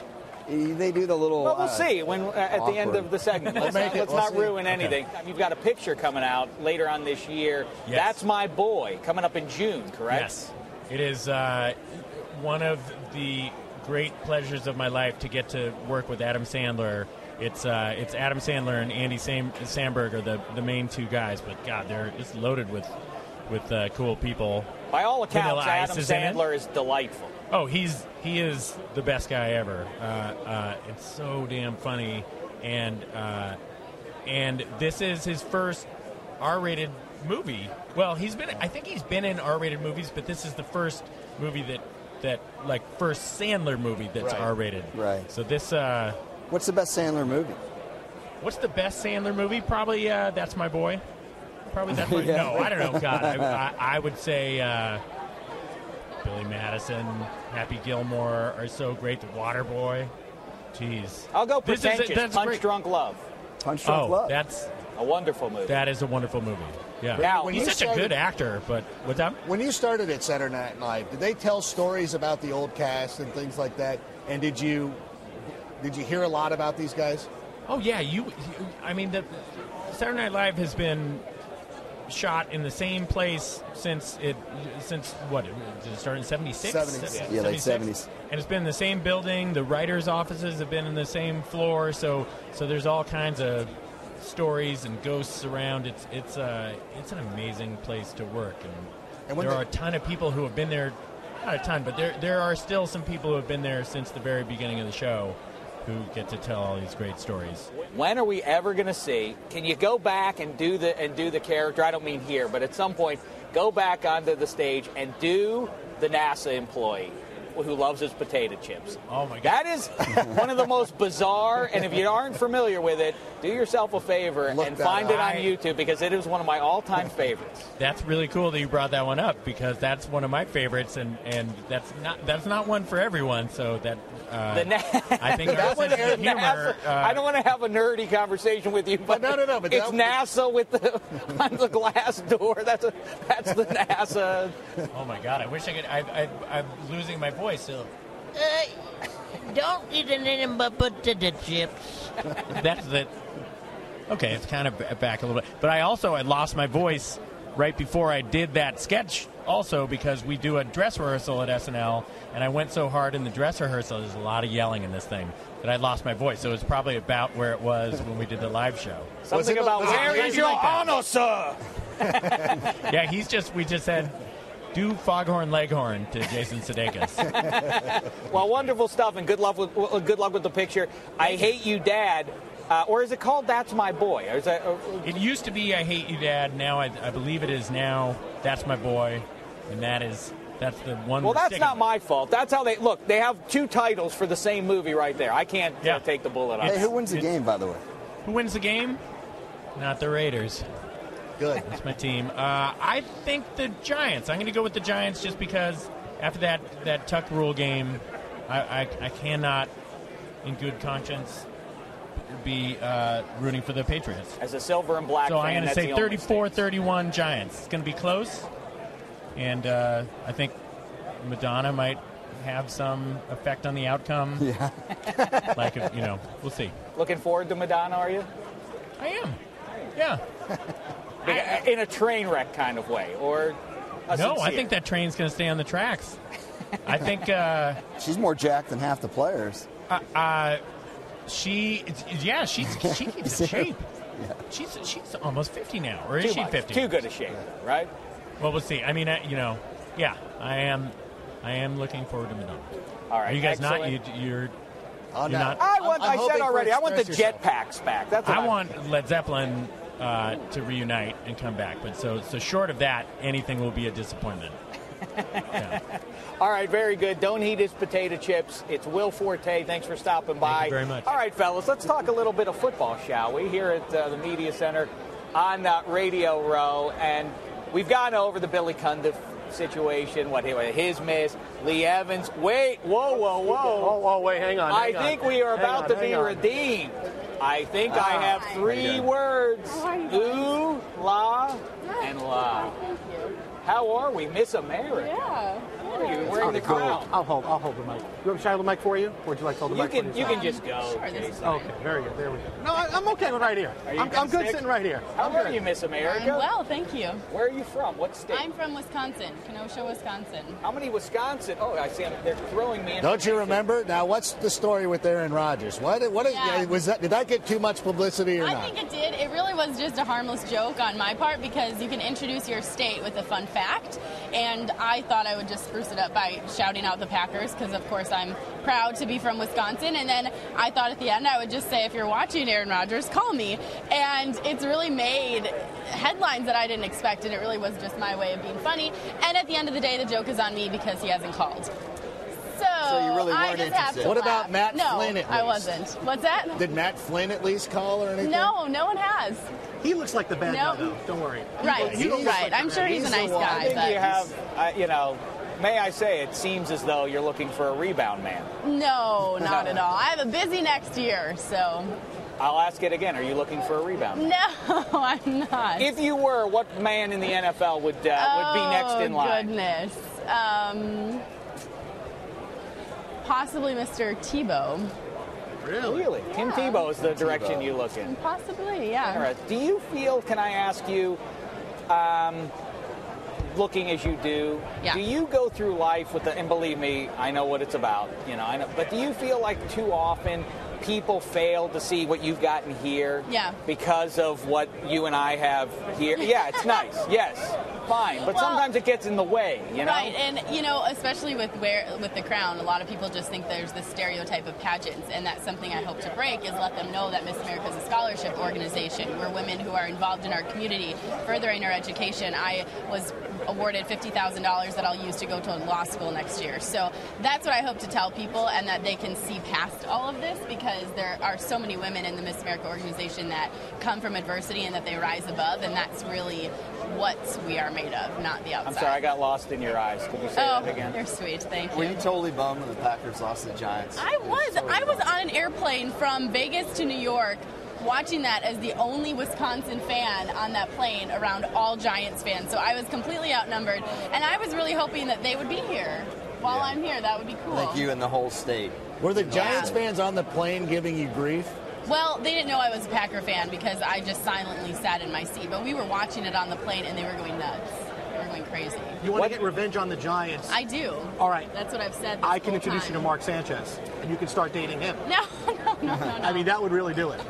They do the little.
Well, we'll
uh,
see when uh, at the end of the segment. Let's,
make
not, let's
We'll
not
see.
ruin anything. You've got a picture coming out later on this year.
Yes.
That's my boy coming up in June, correct?
Yes, it is uh, one of the great pleasures of my life to get to work with Adam Sandler. It's uh, it's Adam Sandler and Andy Sam- Samberg are the, the main two guys, but God, they're just loaded with with uh, cool people.
By all accounts,
Ice
Adam
is in.
Sandler is delightful.
Oh, he's he is the best guy ever. Uh, uh, it's so damn funny, and uh, and this is his first R-rated movie. Well, he's been I think he's been in R-rated movies, but this is the first movie that that like first Sandler movie that's
Right.
R-rated.
Right.
So this uh,
What's the best Sandler movie?
what's the best Sandler movie? Probably uh, that's my boy. Probably that's my
Yeah.
no. I don't know. God, I, I, I would say. Billy Madison, Happy Gilmore are so great. The Water Boy, jeez.
I'll go
This is a- that's
Punch
great.
Drunk Love.
Punch
Oh,
Drunk Love.
that's
A wonderful movie.
that is a wonderful movie. Yeah,
Now-
When
he's
you
such a good actor. But what's up?
When you started at Saturday Night Live, did they tell stories about the old cast and things like that? And did you did you hear a lot about these guys?
Oh yeah, you. you- I mean, the Saturday Night Live has been shot in the same place since it since what did it start in 76
76.
Yeah, late 70s.
and it's been in the same building. The writers offices have been in the same floor. So so there's all kinds of stories and ghosts around. It's it's uh it's an amazing place to work. And,
And
there
they-
are a ton of people who have been there not a ton but there there are still some people who have been there since the very beginning of the show who get to tell all these great stories
When are we ever going to see? Can you go back and do the and do the character? I don't mean here, but at some point, go back onto the stage and do the NASA employee who loves his potato chips.
Oh my God!
That is one of the most bizarre. And if you aren't familiar with it, do yourself a favor
Look
and
that
find it on YouTube because it is one of my all-time favorites.
That's really cool that you brought that one up because that's one of my favorites, and, and that's not that's not one for everyone. So that uh,
The na-
I think
that one is
humor.
NASA.
uh,
I don't want to have a nerdy conversation with you, but,
no, no, no, but
it's
that-
NASA with the on the glass door. That's a, that's the NASA.
oh my god! I wish I could. I, I, I'm losing my voice. So
Uh, don't eat anything but potato chips.
that's the. Okay, it's kind of back a little bit, but I also I lost my voice right before I did that sketch. Also, because we do a dress rehearsal at SNL, and I went so hard in the dress rehearsal, there's a lot of yelling in this thing that I lost my voice. So it's probably about where it was when we did the live show.
Something
it-
about
was it
where
crazy
your
like
honor, sir?
yeah, he's just. We just said, do Foghorn Leghorn to Jason Sudeikis.
well, wonderful stuff, and good luck with good luck with the picture. I hate you, Dad. Uh, or is it called That's My Boy? Or is that, uh,
It used to be I Hate You, Dad. Now I, I believe it is now That's My Boy, and that is that's the one.
well, that's
sticking
not my fault. That's how they look. They have two titles for the same movie right there. I can't uh, take the bullet on
Hey,
that.
who wins the game, by the way?
Who wins the game? Not the Raiders.
Good.
That's my team. Uh, I think the Giants. I'm going to go with the Giants just because after that that Tuck Rule game, I, I, I cannot, in good conscience, be uh, rooting for the Patriots.
As a silver and black
So
fan,
I'm going to say 34-31 Giants. It's going to be close, and uh, I think Madonna might have some effect on the outcome.
Yeah.
like if, you know, we'll see.
Looking forward to Madonna, are you?
I am. Yeah.
Big- In a train wreck kind of way, or a
no, I think that train's going to stay on the tracks. I think uh,
She's more jacked than half the players.
uh, uh, she, yeah, she's she keeps in shape. She's she's almost fifty now, or is
Too
she
much.
fifty?
Too good a shape, right?
Well, we'll see. I mean, uh, you know, yeah, I am. I am looking forward to Madonna.
All right,
Are you guys
excellent.
not? You, you're.
Oh,
you're
no.
not.
I want.
I'm
said already. I want the
Express
jetpacks back. That's what
I
I
want Led Zeppelin uh, to reunite and come back, but so so short of that, anything will be a disappointment.
All right, very good. Don't eat his potato chips. It's Will Forte. Thanks for stopping by.
you very much.
All right, fellas, let's talk a little bit of football, shall we? Here at uh, the Media Center on uh, Radio Row, and we've gone over the Billy Cundiff situation, what his miss, Lee Evans. Wait, whoa, whoa, whoa!
Oh, oh, wait, hang on.
I
on.
think we are
Hang
about
on,
to be
on.
redeemed. I think I
Ah.
have three words: ooh, la, and la. How are we, Miss America?
Yeah.
How are you wearing the crown?
I'll hold. I'll hold the mic. You want me to hold the mic for you, or would you like to hold the
You
mic
can
for
you
yourself?
can just go. Jason.
Okay, very good. There we go. No, I, I'm okay with right here. I'm, I'm good sitting right here.
How
I'm
are
good.
you, Miss America?
I'm well, thank you.
Where are you from? What state?
I'm from Wisconsin, Kenosha, Wisconsin.
How many Wisconsin? Oh, I see. 'em. They're throwing me.
Don't you remember? Now, what's the story with Aaron Rodgers? What? What is,
Yeah.
was that? Did that get too much publicity or
I
not?
I think it did. It really was just a harmless joke on my part because you can introduce your state with a fun fact. And I thought I would just spruce it up by shouting out the Packers because, of course, I'm proud to be from Wisconsin. And then I thought at the end I would just say, if you're watching Aaron Rodgers, call me. And it's really made headlines that I didn't expect. And it really was just my way of being funny. And at the end of the day, the joke is on me because he hasn't called. So,
So you really
I
weren't
just have
interested. What
laugh.
about Matt
no,
Flynn at
I wasn't. What's that?
Did Matt Flynn at least call or anything?
No, no one has.
He looks like the bad
No.
guy, though. Don't worry.
Right,
He looks
right.
like
I'm sure
guy.
he's a nice
I
guy,
think
but
you have, uh, you know, may I say, it seems as though you're looking for a rebound man.
no, not at all. I have a busy next year, so
I'll ask it again. Are you looking for a rebound?
no, I'm not.
If you were, what man in the NFL would uh, would be next in line? Oh.
Goodness, um, possibly Mr. Tebow.
Really? Really? Tim Tebow is the direction you look in.
Possibly, yeah.
All right. Do you feel? Can I ask you? Um, looking as you do,
Yeah.
do you go through life with the? And believe me, I know what it's about. You know, I know. But do you feel like too often people fail to see what you've gotten here?
Yeah.
Because of what you and I have here. Yeah, it's nice. Yes, fine. But
Well-
sometimes it gets in the way. You know.
Right, and you know, especially with where with the crown, a lot of people just think there's this stereotype of pageants, and that's something I hope to break is let them know that Miss America is a scholarship organization. We're women who are involved in our community, furthering our education. I was awarded fifty thousand dollars that I'll use to go to law school next year. So that's what I hope to tell people, and that they can see past all of this because there are so many women in the Miss America organization that come from adversity and that they rise above, and that's really what we are made of, not the outside.
I'm sorry, I got lost in your eyes. Could you say
Oh,
that again?
you're sweet. Thank you.
Were
you.
you totally bummed when the Packers lost to the Giants?
I was. I was on an airplane from Vegas to New York watching that as the only Wisconsin fan on that plane around all Giants fans. So I was completely outnumbered. And I was really hoping that they would be here while I'm here. That would be cool.
I think you and the whole state.
Were the Giants fans on the plane giving you grief?
Well, they didn't know I was a Packer fan because I just silently sat in my seat. But we were watching it on the plane and they were going nuts. They were going crazy.
You want to get revenge on the Giants?
I do.
All right.
That's what I've said. This
I can
whole
introduce
time.
you to Mark Sanchez, and you can start dating him.
No, no, no, no, no.
I mean, that would really do it.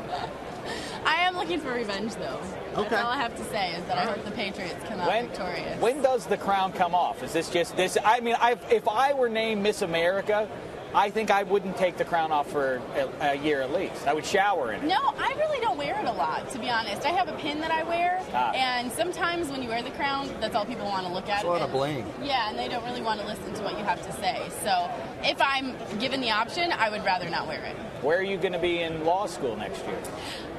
I am looking for revenge, though.
Okay.
That's all I have to say is that I hope the Patriots come out
When,
victorious.
when does the crown come off? Is this just this? I mean, I, if I were named Miss America, I think I wouldn't take the crown off for a, a year at least. I would shower in it.
No, I really don't wear it a lot, to be honest. I have a pin that I wear,
Ah.
and sometimes when you wear the crown, that's all people want to look at.
It's a lot of bling.
Yeah, and they don't really want to listen to what you have to say. So if I'm given the option, I would rather not wear it.
Where are you going to be in law school next year?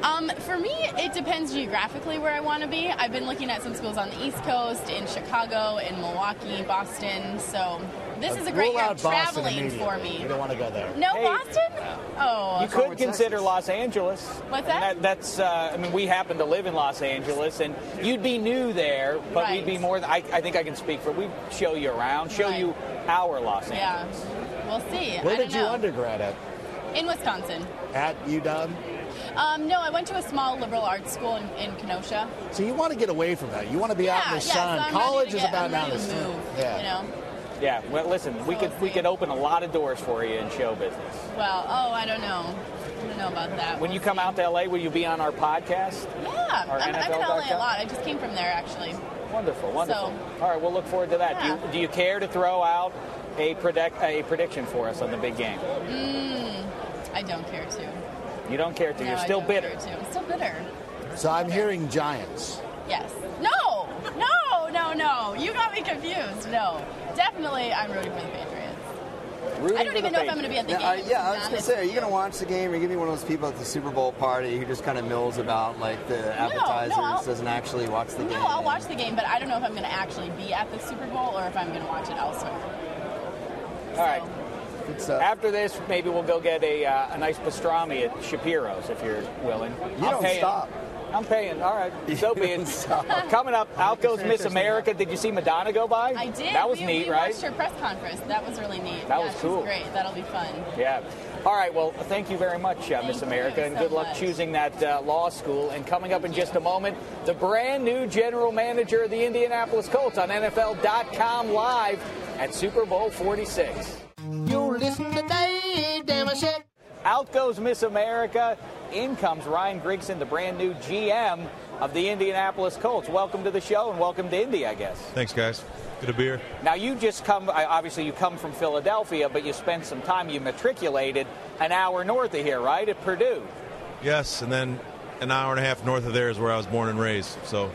Um, for me, it depends geographically where I want to be. I've been looking at some schools on the East Coast, in Chicago, in Milwaukee, Boston. So this is a great
Rule
year
out
of
Boston
traveling for me.
You don't want to go there.
No Boston? Oh,
you could consider Los Angeles.
What's that?
And that's. Uh, I mean, we happen to live in Los Angeles, and you'd be new there, but we'd be more. I, I think I can speak for. We show you around, show
Right.
you our Los Angeles.
Yeah, we'll see.
Where
I
did
don't
you
know.
undergrad at?
In Wisconsin.
At UW?
Um, no, I went to a small liberal arts school in, in Kenosha.
So you want to get away from that. You want to be out in the
yeah,
sun.
so I'm
College
to
is about
I'm
now
ready
the sun.
move,
Yeah.
You know.
Yeah. Well, listen, we could we could open a lot of doors for you in show business.
Well, oh, I don't know. I don't know about that.
When you come out to LA, will you be on our podcast?
Yeah,
Or
I'm, I'm in LA a lot. I just came from there actually.
Wonderful, wonderful. All right, we'll look forward to that. Do, you, do you care to throw out a predict a prediction for us on the big game?
Mm, I don't care to.
You don't care to.
No,
You're
I
still
don't
bitter.
care to. I'm still bitter.
So I'm hearing Giants.
Yes. No. No. No. No. You got me confused. No. Definitely, I'm rooting for the Patriots. I don't even know if I'm going to be at the
Yeah,
game.
uh, yeah, I was gonna say, are you gonna watch the game? Are you gonna be one of those people at the Super Bowl party who just kind of mills about like the appetizers,
I'll-
doesn't actually watch the game?
No, I'll watch the game, but I don't know if I'm going to actually be at the Super Bowl or if I'm going to watch it elsewhere.
All right. After this, maybe we'll go get a, uh, a nice pastrami at Shapiro's if you're willing.
You
I'm
don't
paying.
stop.
I'm paying. All right. So be it. Coming up, out goes Miss America. Did you see Madonna go by?
I did.
That was
we,
neat,
we
right?
watched her press conference. That was really neat.
That
yeah,
was cool.
great. That'll be fun.
Yeah. All right. Well, thank you very much, uh, Miss
you
America, and
so
good luck
much.
choosing that uh, law school. And coming up in just a moment, the brand new general manager of the Indianapolis Colts on NFL.com live at Super Bowl 46. Out goes Miss America. In comes Ryan Grigson, the brand new GM of the Indianapolis Colts. Welcome to the show and welcome to Indy, I guess.
Thanks, guys. Good to be here.
Now you just come. Obviously, you come from Philadelphia, but you spent some time. You matriculated an hour north of here, right, at Purdue.
Yes, and then an hour and a half north of there is where I was born and raised, so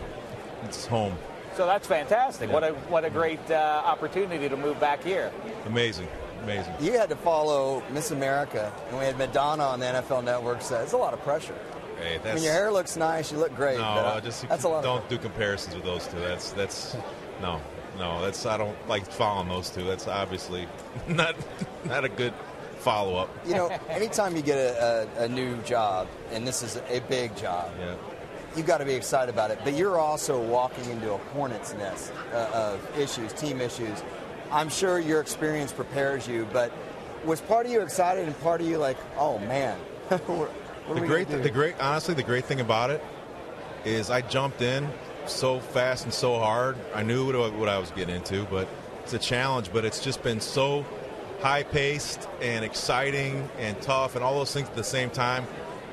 it's home.
So that's fantastic. What a what a great uh, opportunity to move back here.
Amazing, amazing.
You had to follow Miss America, and we had Madonna on the NFL Network. So it's a lot of pressure.
Hey,
I mean, your hair looks nice. You look great.
no,
but, uh,
just
that's a lot.
Don't do comparisons with those two. That's that's no, no. That's I don't like following those two. That's obviously not not a good follow up.
you know, anytime you get a, a, a new job, and this is a big job,
Yeah.
you've got to be excited about it. But you're also walking into a hornet's nest uh, of issues, team issues. I'm sure your experience prepares you, but was part of you excited and part of you like, oh man, what,
the great, the great, honestly, the great thing about it is I jumped in so fast and so hard. I knew what, I- what I was getting into, but it's a challenge. But it's just been so high paced and exciting and tough and all those things at the same time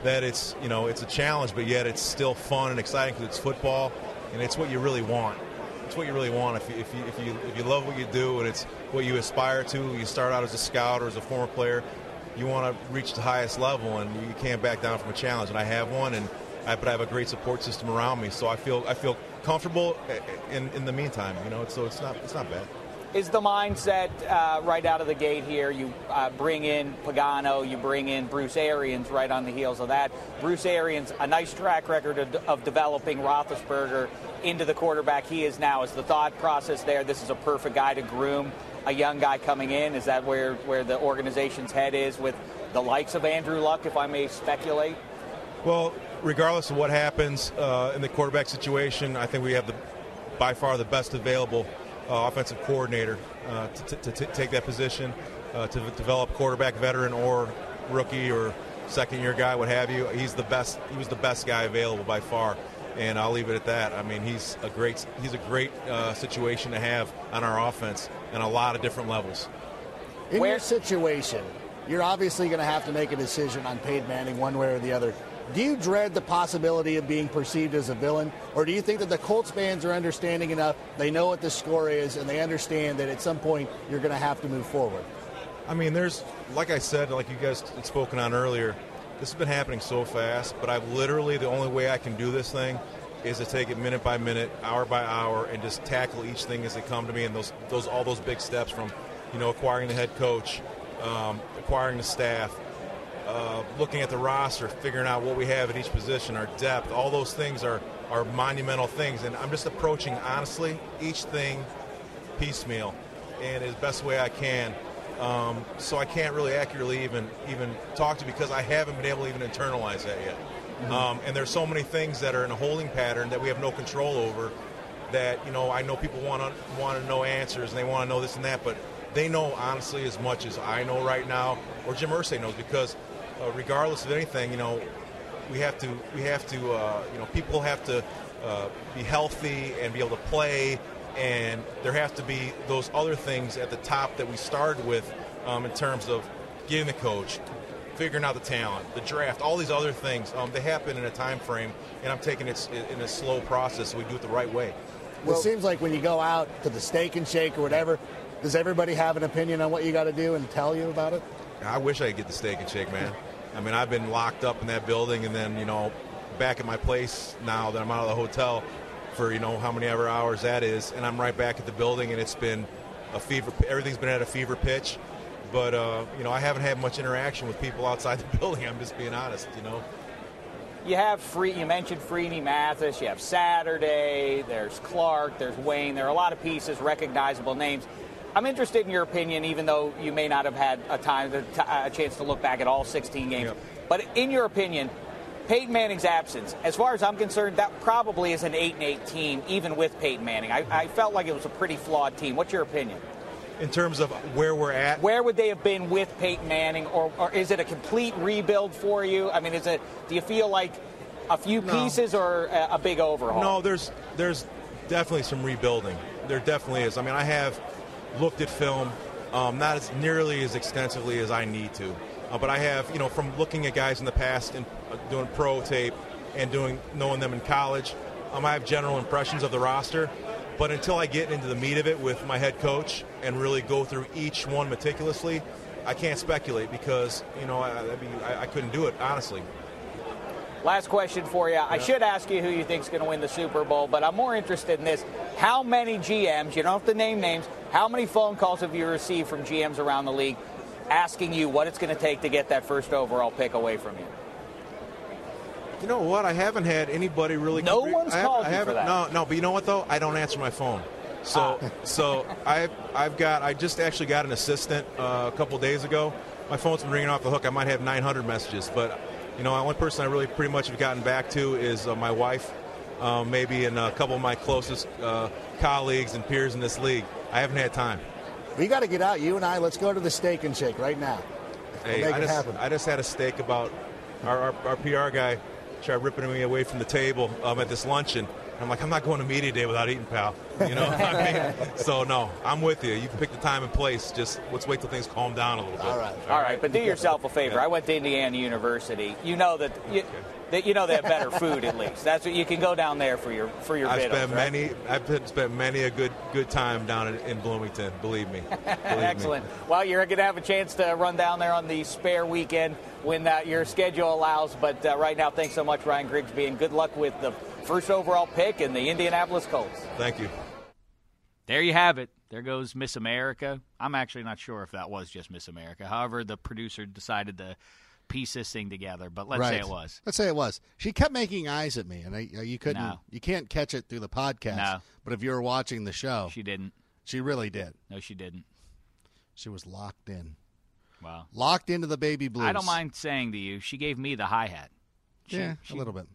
that it's you know it's a challenge, but yet it's still fun and exciting because it's football and it's what you really want. It's what you really want. If you, if you if you if you love what you do and it's what you aspire to. You start out as a scout or as a former player you want to reach the highest level and you can't back down from a challenge. And I have one and I, but I have a great support system around me. So I feel I feel comfortable in, in the meantime you know so it's not it's not bad
Is the mindset uh, right out of the gate here? You uh, bring in Pagano, you bring in Bruce Arians right on the heels of that. Bruce Arians, a nice track record of, of developing Roethlisberger into the quarterback he is now. Is the thought process there? This is a perfect guy to groom a young guy coming in. Is that where where the organization's head is with the likes of Andrew Luck, if I may speculate?
well regardless of what happens uh, in the quarterback situation I think we have the by far the best available offensive coordinator uh, to, to, to take that position uh, to develop quarterback veteran or rookie or second year guy what have you. He's the best he was the best guy available by far. And I'll leave it at that. I mean he's a great he's a great uh, situation to have on our offense on a lot of different levels.
In your situation, you're obviously going to have to make a decision on Peyton Manning one way or the other. Do you dread the possibility of being perceived as a villain, or do you think that the Colts fans are understanding enough? They know what the score is, and they understand that at some point you're going to have to move forward.
I mean, there's, like I said, like you guys had spoken on earlier, this has been happening so fast, but I've literally, the only way I can do this thing is to take it minute by minute, hour by hour, and just tackle each thing as they come to me, and those, those, all those big steps from, you know, acquiring the head coach, um, acquiring the staff, uh, looking at the roster, figuring out what we have at each position, our depth, all those things are, are monumental things. And I'm just approaching, honestly, each thing piecemeal and as best way I can. Um, so I can't really accurately even even talk to you because I haven't been able to even internalize that yet.
Mm-hmm.
Um, and there's so many things that are in a holding pattern that we have no control over. That you know, I know people want to want to know answers and they want to know this and that, but they know honestly as much as I know right now, or Jim Irsay knows, because uh, regardless of anything, you know, we have to we have to uh, you know people have to uh, be healthy and be able to play, and there have to be those other things at the top that we started with um, in terms of getting the coach, figuring out the talent, the draft, all these other things. Um, they happen in a time frame, and I'm taking it in a slow process. So we do it the right way.
Well, it seems like when you go out to the steak and shake or whatever, does everybody have an opinion on what you got to do and tell you about it?
I wish I could get the steak and shake, man. I mean, I've been locked up in that building, and then you know, back at my place now that I'm out of the hotel for you know how many ever hours that is, and I'm right back at the building, and it's been a fever. Everything's been at a fever pitch, but uh, you know, I haven't had much interaction with people outside the building. I'm just being honest, you know.
You have free. You mentioned Freeney Mathis. You have Saturday. There's Clark. There's Wayne. There are a lot of pieces, recognizable names. I'm interested in your opinion, even though you may not have had a time, a chance to look back at all 16 games. But in your opinion, Peyton Manning's absence, as far as I'm concerned, that probably is an eight and eight team, even with Peyton Manning. I, I felt like it was a pretty flawed team. What's your opinion?
In terms of where we're at,
where would they have been with Peyton Manning, or, or is it a complete rebuild for you? I mean, is it? Do you feel like a few
No.
pieces or a, a big overhaul?
No, there's there's definitely some rebuilding. There definitely is. I mean, I have looked at film, um, not as nearly as extensively as I need to, uh, but I have, you know, from looking at guys in the past and uh, doing pro tape and doing knowing them in college, um, I have general impressions of the roster. But until I get into the meat of it with my head coach and really go through each one meticulously, I can't speculate because you know I, I, mean, I, I couldn't do it honestly.
Last question for you. I should ask you who you think's going to win the Super Bowl, but I'm more interested in this. How many GMs, you don't have to name names, how many phone calls have you received from GMs around the league asking you what it's going to take to get that first overall pick away from you?
You know what? I haven't had anybody really.
No one's
I
called
I
you for that.
No, no. But you know what though? I don't answer my phone. So,
Ah.
so I've I've got I just actually got an assistant uh, a couple days ago. My phone's been ringing off the hook. I might have 900 messages, but you know, the only person I really pretty much have gotten back to is uh, my wife, um, maybe, and a couple of my closest uh, colleagues and peers in this league. I haven't had time.
We got to get out. You and I. Let's go to the steak and shake right now.
Hey,
make
I
it
just,
happen.
I just had a steak about our, our, our PR guy tried ripping me away from the table um, at this luncheon. I'm like, I'm not going to media day without eating, pal. You know, what I mean? so no, I'm with you. You can pick the time and place. Just let's wait till things calm down a little bit. All
right,
All right, but do yourself a favor. I went to Indiana University. You know that you, that you know they have better food at least. That's what you can go down there for your for your
I've spent
right?
many. I've spent many a good good time down in, in Bloomington. Believe me. Believe me.
Excellent. Well, you're going to have a chance to run down there on the spare weekend when uh, your schedule allows. But uh, right now, thanks so much, Ryan Grigsby, and good luck with the first overall pick in the Indianapolis Colts.
Thank you.
There you have it. There goes Miss America. I'm actually not sure if that was just Miss America. However, the producer decided to piece this thing together, but let's say it was.
Let's say it was. She kept making eyes at me, and I, you couldn't.
No.
You can't catch it through the podcast.
No.
But if you were watching the show,
She didn't.
She really did.
No, she didn't.
She was locked in,
Wow.
locked into the baby blues.
I don't mind saying to you, she gave me the hi hat.
Yeah, a little bit.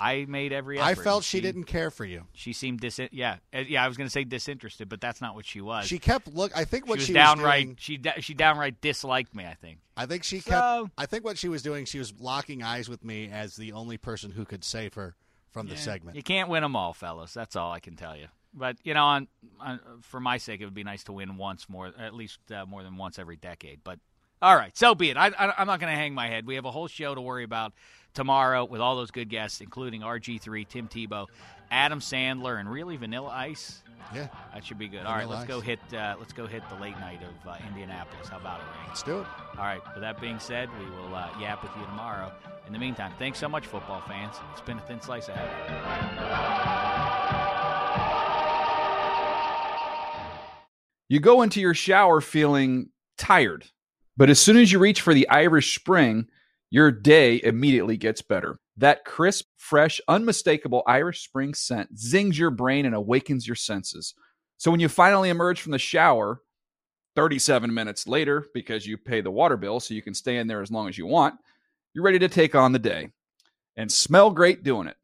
I made every effort.
I felt she didn't care for you.
She seemed dis. Yeah, Uh, yeah. I was going to say disinterested, but that's not what she was.
She kept look. I think what
she was
she
downright.
doing-
she she downright disliked me. I think.
I think she kept.
So-
I think what she was doing, she was locking eyes with me as the only person who could save her from the segment.
You can't win them all, fellas. That's all I can tell you. But you know, on, on for my sake, it would be nice to win once more, at least uh, more than once every decade. But all right, so be it. I, I, I'm not going to hang my head. We have a whole show to worry about
tomorrow with all those good guests, including RG3, Tim Tebow, Adam Sandler, and really Vanilla Ice.
Yeah,
that should be good. All right, let's go hit. Uh, let's go hit the late night of uh, Indianapolis. How about it, Ray?
Let's do it.
All right. With that being said, we will uh, yap with you tomorrow. In the meantime, thanks so much, football fans. It's been a thin slice of heaven.
You go into your shower feeling tired, but as soon as you reach for the Irish Spring, your day immediately gets better. That crisp, fresh, unmistakable Irish Spring scent zings your brain and awakens your senses. So when you finally emerge from the shower, 37 minutes later, because you pay the water bill so you can stay in there as long as you want, you're ready to take on the day and smell great doing it.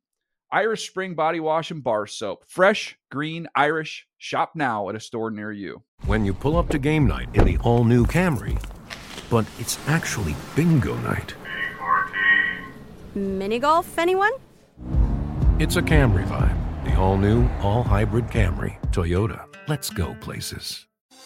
Irish Spring Body Wash and Bar Soap. Fresh, green, Irish. Shop now at a store near you.
When you pull up to game night in the all new Camry, but it's actually bingo night.
Mini golf, anyone?
It's a Camry vibe. The all new, all hybrid Camry. Toyota. Let's go places.